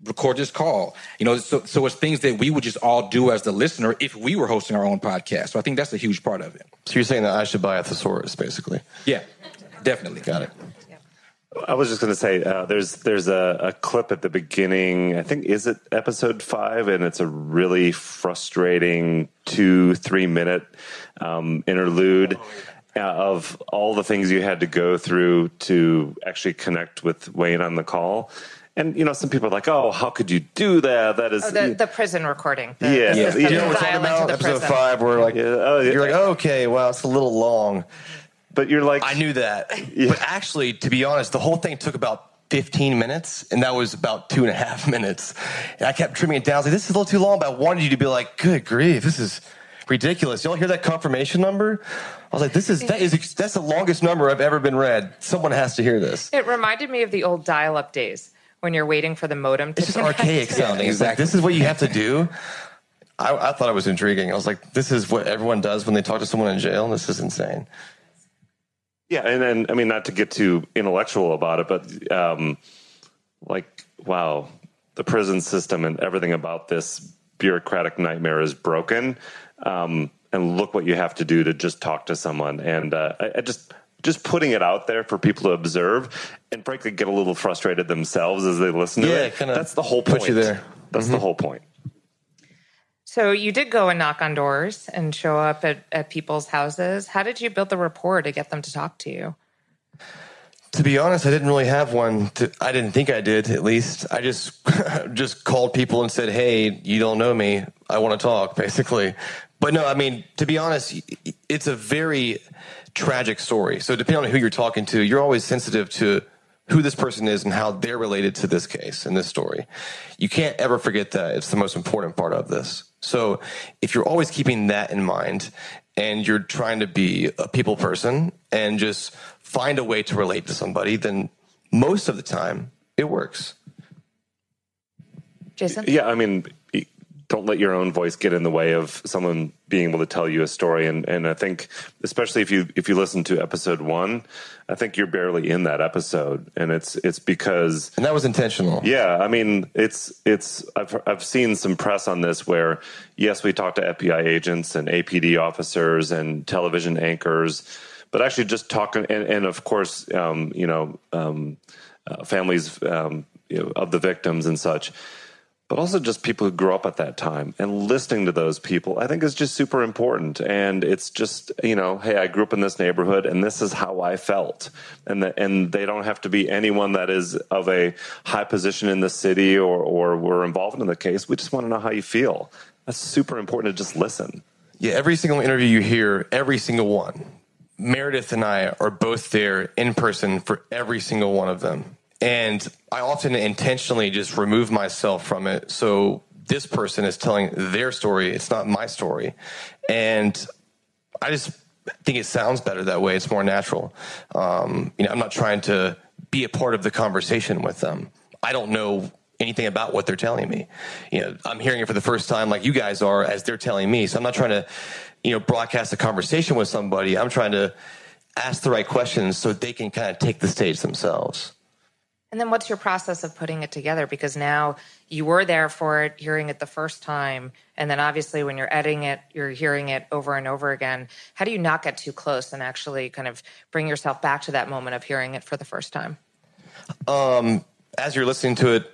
record this call. You know, so, so it's things that we would just all do as the listener if we were hosting our own podcast. So I think that's a huge part of it. So you're saying that I should buy a thesaurus, basically? Yeah, definitely. Got it. I was just going to say uh, there's there's a, a, clip at the beginning. I think is it episode five, and it's a really frustrating two three minute um, interlude. Oh, yeah of all the things you had to go through to actually connect with Wayne on the call. And you know, some people are like, "Oh, how could you do that? That is oh, the, the, prison recording." The, yeah, the yeah. you know, we're talking about episode prison. five, where like, yeah. oh, you're like, oh, okay, well, it's a little long, but you're like, I knew that, yeah. but actually, to be honest, the whole thing took about 15 minutes, and that was about two and a half minutes. And I kept trimming it down. I was like, this is a little too long, but I wanted you to be like, good grief, this is ridiculous. Y'all hear that confirmation number? I was like, this is that is that's the longest number I've ever been read. Someone has to hear this. It reminded me of the old dial-up days when you're waiting for the modem to. It's just archaic sounding. Exactly. Like, this is what you have to do. I, I thought it was intriguing. I was like, this is what everyone does when they talk to someone in jail. This is insane. Yeah, and then I mean, not to get too intellectual about it, but um, like, wow, the prison system and everything about this bureaucratic nightmare is broken. Um, and look what you have to do to just talk to someone. And uh, I, I just just putting it out there for people to observe and frankly get a little frustrated themselves as they listen to yeah, it. That's the whole point. Put you there. That's mm-hmm. the whole point. So you did go and knock on doors and show up at, at people's houses. How did you build the rapport to get them to talk to you? To be honest, I didn't really have one. To, I didn't think I did. At least I just just called people and said, "Hey, you don't know me. I want to talk." Basically, but no, I mean, to be honest, it's a very tragic story. So depending on who you're talking to, you're always sensitive to who this person is and how they're related to this case and this story. You can't ever forget that. It's the most important part of this. So if you're always keeping that in mind and you're trying to be a people person and just find a way to relate to somebody, then most of the time it works. Jason? Yeah, I mean, don't let your own voice get in the way of someone being able to tell you a story. And and I think especially if you if you listen to episode 1 I think you're barely in that episode. And it's it's because and that was intentional. Yeah I mean it's it's I've I've seen some press on this where yes we talked to FBI agents and APD officers and television anchors but actually just talking and, and of course um, you know um, uh, families um, you know, of the victims and such but also just people who grew up at that time and listening to those people, I think is just super important. And it's just, you know, hey, I grew up in this neighborhood and this is how I felt. And the, and they don't have to be anyone that is of a high position in the city or, or were involved in the case. We just want to know how you feel. That's super important to just listen. Yeah, every single interview you hear, every single one. Meredith and I are both there in person for every single one of them. And I often intentionally just remove myself from it. So this person is telling their story. It's not my story. And I just think it sounds better that way. It's more natural. Um, you know, I'm not trying to be a part of the conversation with them. I don't know anything about what they're telling me. You know, I'm hearing it for the first time, like you guys are, as they're telling me. So I'm not trying to, you know, broadcast a conversation with somebody. I'm trying to ask the right questions so they can kind of take the stage themselves. And then what's your process of putting it together? Because now you were there for it, hearing it the first time. And then obviously when you're editing it, you're hearing it over and over again. How do you not get too close and actually kind of bring yourself back to that moment of hearing it for the first time? Um, as you're listening to it,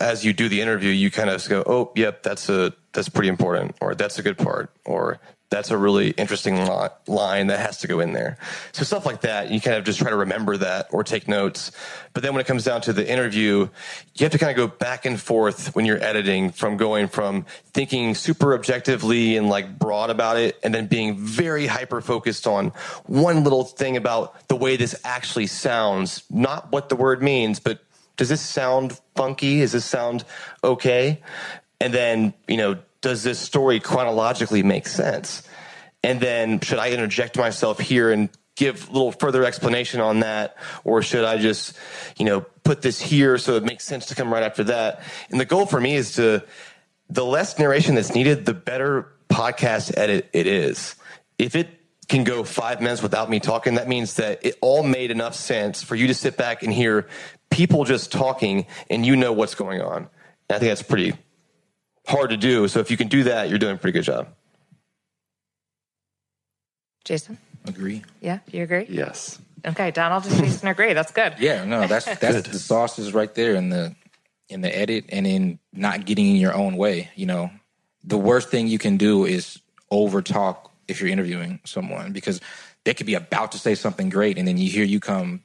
as you do the interview, you kind of go, "Oh, yep, that's a that's pretty important," or "That's a good part," or "That's a really interesting line that has to go in there." So stuff like that, you kind of just try to remember that or take notes. But then when it comes down to the interview, you have to kind of go back and forth when you're editing from going from thinking super objectively and like broad about it, and then being very hyper focused on one little thing about the way this actually sounds, not what the word means, but does this sound funky? Does this sound okay? And then, you know, does this story chronologically make sense? And then should I interject myself here and give a little further explanation on that? Or should I just, you know, put this here so it makes sense to come right after that? And the goal for me is to, the less narration that's needed, the better podcast edit it is. If it can go five minutes without me talking, that means that it all made enough sense for you to sit back and hear people just talking and you know what's going on. And I think that's pretty hard to do. So if you can do that, you're doing a pretty good job. Jason? Agree. Yeah, you agree? Yes. Okay, Donald and Jason agree. That's good. Yeah, no, that's that's the sauce is right there in the in the edit and in not getting in your own way. You know, the worst thing you can do is over talk if you're interviewing someone because they could be about to say something great and then you hear you come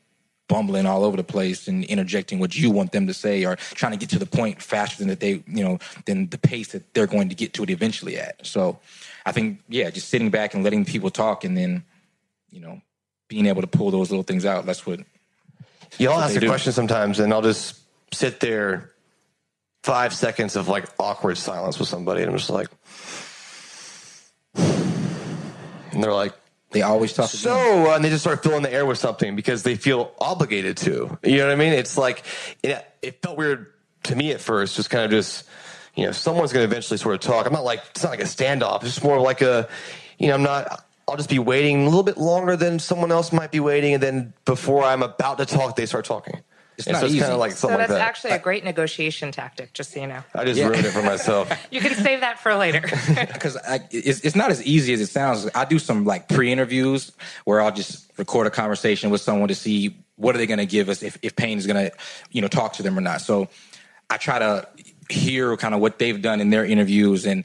bumbling all over the place and interjecting what you want them to say or trying to get to the point faster than that they you know than the pace that they're going to get to it eventually at so i think yeah just sitting back and letting people talk and then you know being able to pull those little things out that's what what ask a do. question sometimes and I'll just sit there five seconds of like awkward silence with somebody and I'm just like, and they're like, they always talk. So, uh, and they just start filling the air with something because they feel obligated to. You know what I mean? It's like it, it felt weird to me at first, just kind of just you know, someone's going to eventually sort of talk. I'm not like it's not like a standoff. It's just more like a, you know, I'm not. I'll just be waiting a little bit longer than someone else might be waiting, and then before I'm about to talk, they start talking. It's And not so it's easy. kind of like So something like that's that. actually a great negotiation tactic, just so you know. I just ruined it for myself. You can save that for later. because it's, it's not as easy as it sounds. I do some like pre-interviews where I'll just record a conversation with someone to see what are they going to give us if, if Payne is going to, you know, talk to them or not. So I try to hear kind of what they've done in their interviews and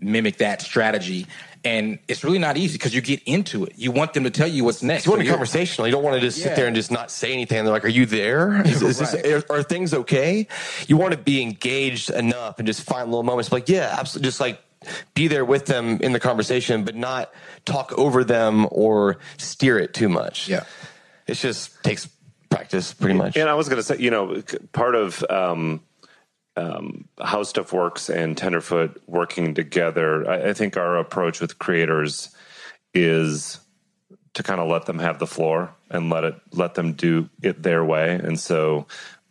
mimic that strategy. And it's really not easy because you get into it. You want them to tell you what's next. You want to be you're- conversational. You don't want to just sit there and just not say anything. They're like, "Are you there? Is, is this, are, are things okay?" You want to be engaged enough and just find little moments. Like, yeah, absolutely. Just like be there with them in the conversation, but not talk over them or steer it too much. Yeah, it just takes practice, pretty much. And I was going to say, you know, part of um, um, how stuff works and Tenderfoot working together, I, I think our approach with creators is to kind of let them have the floor and let it let them do it their way. And so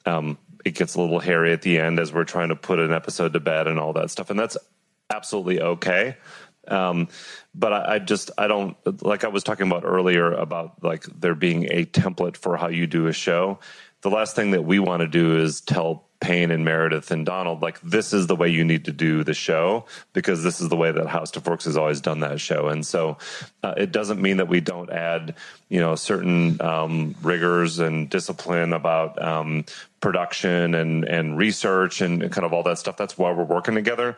um, it gets a little hairy at the end as we're trying to put an episode to bed and all that stuff, and that's absolutely okay. Um, but I, I just I don't like I was talking about earlier about like there being a template for how you do a show. The last thing that we want to do is tell Payne and Meredith and Donald like this is the way you need to do the show because this is the way that How Stuff Works has always done that show. And so uh, it doesn't mean that we don't add you know certain um, rigors and discipline about um, production and and research and kind of all that stuff. That's why we're working together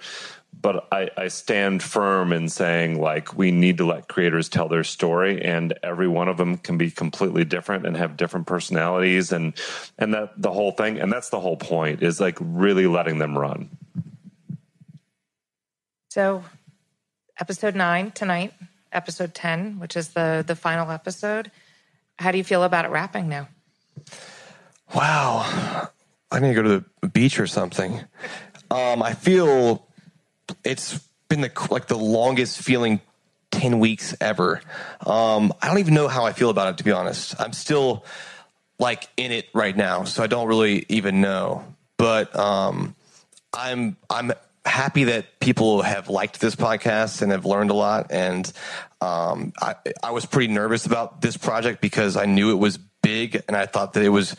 but I, I stand firm in saying like we need to let creators tell their story and every one of them can be completely different and have different personalities and and that the whole thing and that's the whole point is like really letting them run So, episode nine tonight, episode 10, which is the, the final episode. How do you feel about it wrapping now? Wow. I need to go to the beach or something. Um, I feel it's been the like the longest feeling 10 weeks ever. Um, I don't even know how I feel about it, to be honest. I'm still like in it right now, so I don't really even know. But um, I'm I'm happy that people have liked this podcast and have learned a lot. And um, I, I was pretty nervous about this project because I knew it was big, and I thought that it was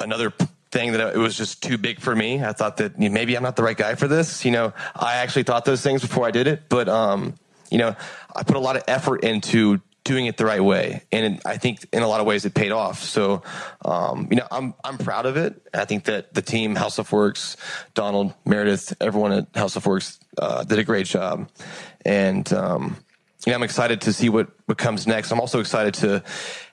another thing that it was just too big for me. I thought that maybe I'm not the right guy for this. You know, I actually thought those things before I did it, but um, you know, I put a lot of effort into doing it the right way, and I think in a lot of ways it paid off. So, um, you know, I'm I'm proud of it. I think that the team, How Stuff Works, Donald, Meredith, everyone at How Stuff Works uh, did a great job, and um, you know, I'm excited to see what what comes next. I'm also excited to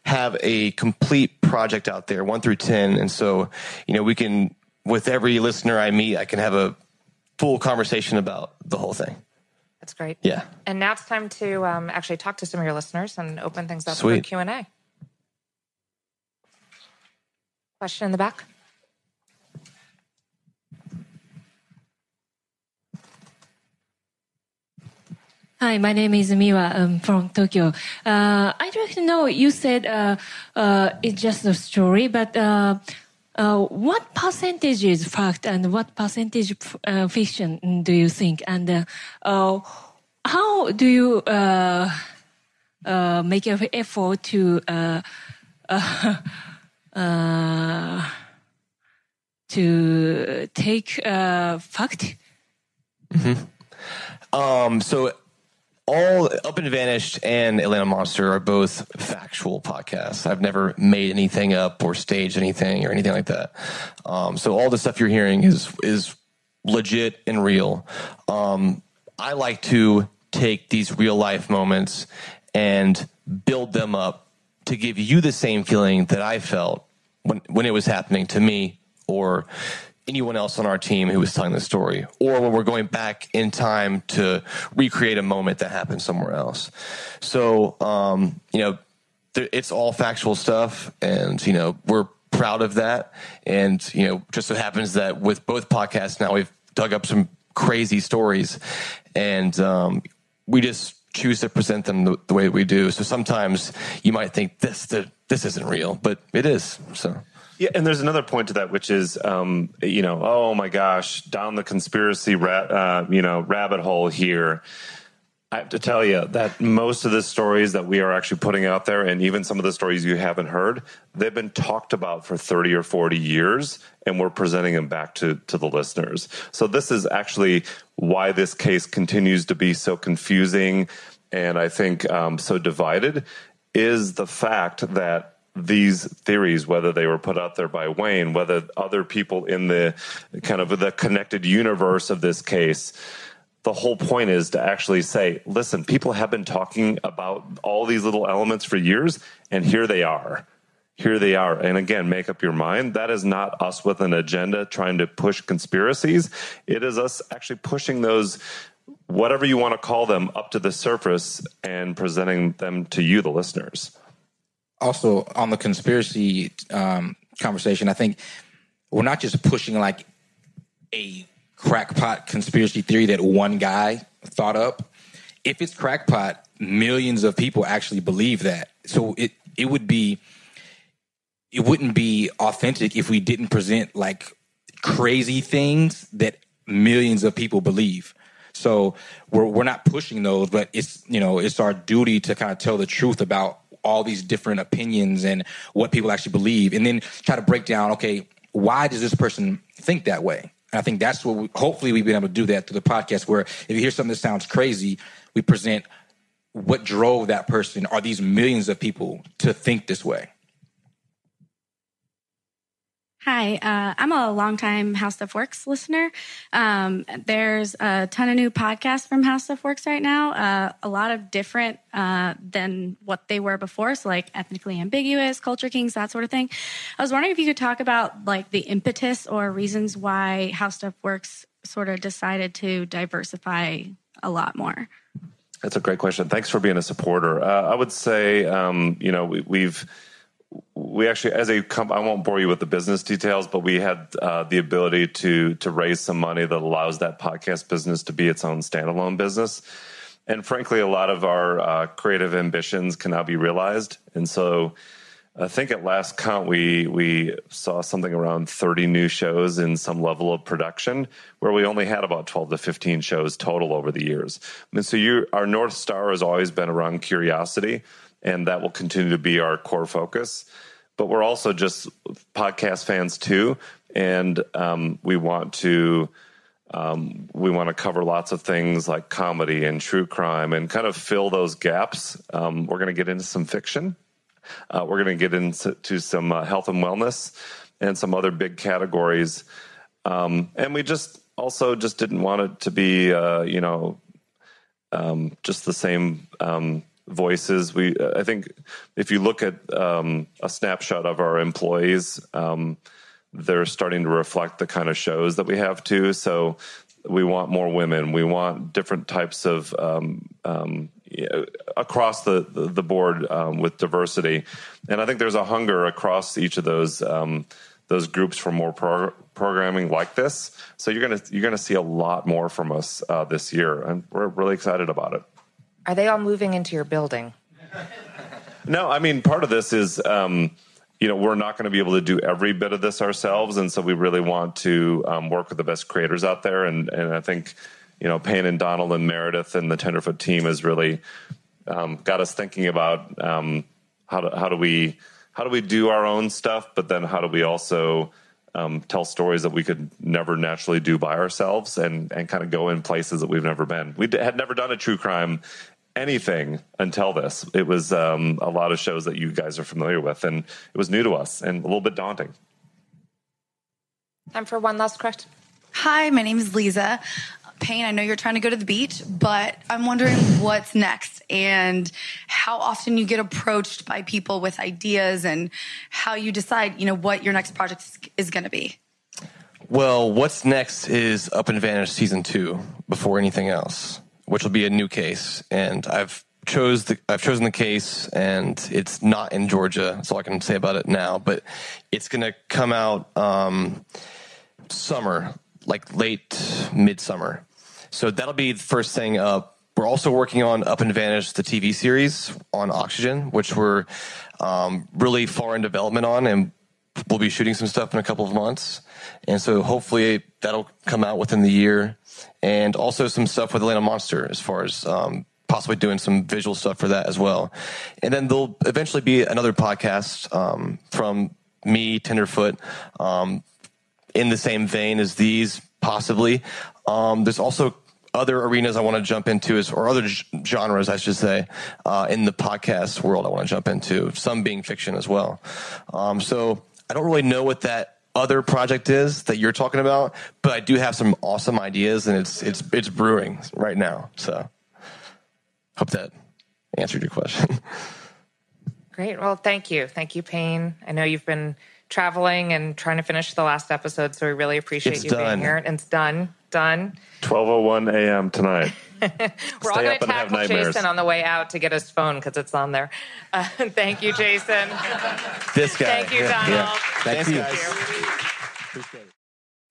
have a complete project out there, one through ten, and so you know, we can with every listener I meet, I can have a full conversation about the whole thing. That's great. Yeah. And now it's time to um, actually talk to some of your listeners and open things up for Sweet. Q&A. Question in the back? Hi, my name is Miwa um, from Tokyo. Uh, I'd like to know, you said uh, uh, it's just a story, but uh, uh, what percentage is fact and what percentage uh, fiction do you think? And how do you make an effort to to take fact? Um, so all Up and Vanished and Atlanta Monster are both factual podcasts. I've never made anything up or staged anything or anything like that. Um, so all the stuff you're hearing is is legit and real. Um, I like to take these real life moments and build them up to give you the same feeling that I felt when when it was happening to me or anyone else on our team who was telling the story, or when we're going back in time to recreate a moment that happened somewhere else. So, um, you know, there, it's all factual stuff, and you know, we're proud of that. And you know, just so happens that with both podcasts now, we've dug up some crazy stories, and um, we just choose to present them the, the way we do. So sometimes you might think this this isn't real, but it is. So. Yeah, and there's another point to that, which is, um, you know, oh my gosh, down the conspiracy, ra- uh, you know, rabbit hole here. I have to tell you that most of the stories that we are actually putting out there, and even some of the stories you haven't heard, they've been talked about for 30 or 40 years, and we're presenting them back to, to the listeners. So, this is actually why this case continues to be so confusing and I think um, so divided is the fact that these theories, whether they were put out there by Wayne, whether other people in the kind of the connected universe of this case, the whole point is to actually say, listen, people have been talking about all these little elements for years, and here they are. Here they are. And again, make up your mind. That is not us with an agenda trying to push conspiracies. It is us actually pushing those, whatever you want to call them, up to the surface and presenting them to you, the listeners also on the conspiracy um, conversation, I think we're not just pushing like a crackpot conspiracy theory that one guy thought up. If it's crackpot, millions of people actually believe that. So it it would be it wouldn't be authentic if we didn't present like crazy things that millions of people believe. So we're we're not pushing those, but it's you know it's our duty to kind of tell the truth about all these different opinions and what people actually believe, and then try to break down, okay, why does this person think that way? And I think that's what we, hopefully we've been able to do that through the podcast. Where if you hear something that sounds crazy, we present what drove that person or these millions of people to think this way. Hi, uh, I'm a longtime How Stuff Works listener. Um, there's a ton of new podcasts from How Stuff Works right now, uh, a lot of different uh, than what they were before. So, like ethnically ambiguous, culture kings, that sort of thing. I was wondering if you could talk about like the impetus or reasons why How Stuff Works sort of decided to diversify a lot more? That's a great question. Thanks for being a supporter. Uh, I would say, um, you know, we, we've we actually, as a company, I won't bore you with the business details, but we had uh, the ability to to raise some money that allows that podcast business to be its own standalone business. And frankly, a lot of our uh, creative ambitions can now be realized. And so, I think at last count, we we saw something around 30 new shows in some level of production, where we only had about 12 to 15 shows total over the years. And so, you, our north star has always been around curiosity, and that will continue to be our core focus. But we're also just podcast fans too, and um, we want to. Um, we want to cover lots of things like comedy and true crime and kind of fill those gaps. Um, we're going to get into some fiction uh, we're going to get into some uh, health and wellness and some other big categories. Um, and we just also just didn't want it to be, uh, you know, um, just the same um, voices. We, I think, if you look at um, a snapshot of our employees, um, they're starting to reflect the kind of shows that we have too. So we want more women. We want different types of um, um, across the the board um, with diversity, and I think there's a hunger across each of those um, those groups for more pro- programming like this. So you're gonna you're gonna see a lot more from us uh, this year, and we're really excited about it. Are they all moving into your building? no, I mean part of this is. Um, you know, we're not going to be able to do every bit of this ourselves, and so we really want to um, work with the best creators out there. And and I think you know, Payne and Donald and Meredith and the Tenderfoot team has really um, got us thinking about um, how do how do we how do we do our own stuff, but then how do we also um, tell stories that we could never naturally do by ourselves and and kind of go in places that we've never been. We had never done a true crime anything until this. It was um, a lot of shows that you guys are familiar with, and it was new to us and a little bit daunting. Time for one last question. Hi, my name is Lisa. Payne, I know you're trying to go to the beach, but I'm wondering what's next and how often you get approached by people with ideas and how you decide, you know, what your next project is going to be. Well, what's next is Up and Vanished season two before anything else, which will be a new case. And I've chose the I've chosen the case and it's not in Georgia. That's all I can say about it now. But it's gonna come out um, summer, like late midsummer. So that'll be the first thing up. We're also working on Up and Vanished, the TV series on Oxygen, which we're um, really far in development on, and we'll be shooting some stuff in a couple of months. And so hopefully that'll come out within the year. And also some stuff with Atlanta Monster as far as um, possibly doing some visual stuff for that as well. And then there'll eventually be another podcast um, from me, Tenderfoot, um, in the same vein as these, possibly. Um, there's also other arenas I want to jump into, is, or other genres, I should say, uh, in the podcast world I want to jump into, some being fiction as well. Um, so I don't really know what that other project is that you're talking about, but I do have some awesome ideas, and it's it's it's brewing right now. So hope that answered your question. Great. Well, thank you, thank you, Payne. I know you've been traveling and trying to finish the last episode, so we really appreciate it's you done. being here. And it's done done. 12:01 a.m. tonight. We're Stay all going to tackle. Jason on the way out to get his phone because it's on there. Uh, thank you, Jason. This guy. Thank you, Yeah, Donald. yeah. Thank you. Thank you.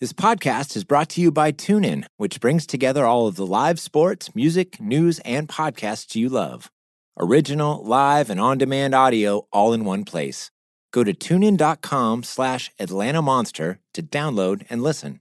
This podcast is brought to you by TuneIn, which brings together all of the live sports, music, news, and podcasts you love. Original, live, and on-demand audio all in one place. Go to tunein.com slash Atlanta Monster to download and listen.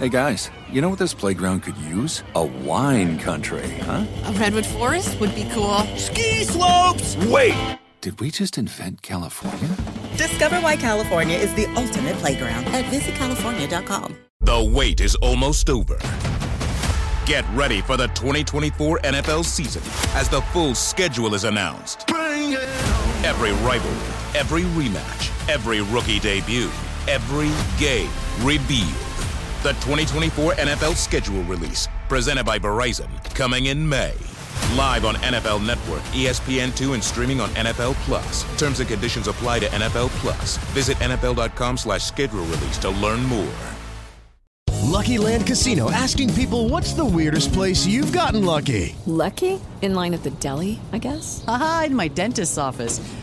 Hey guys, you know what this playground could use? A wine country, huh? A redwood forest would be cool. Ski slopes! Wait! Did we just invent California? Discover why California is the ultimate playground at visitcalifornia.com. The wait is almost over. Get ready for the 2024 NFL season as the full schedule is announced. Every rivalry, every rematch, every rookie debut, every game revealed. The 2024 NFL schedule release, presented by Verizon, coming in May. Live on NFL Network, E ESPN2, and streaming on NFL Plus. Terms and conditions apply to NFL Plus. Visit NFL.com slash schedule release to learn more. Lucky Land Casino asking people what's the weirdest place you've gotten lucky? Lucky? In line at the deli, I guess? Aha, in my dentist's office.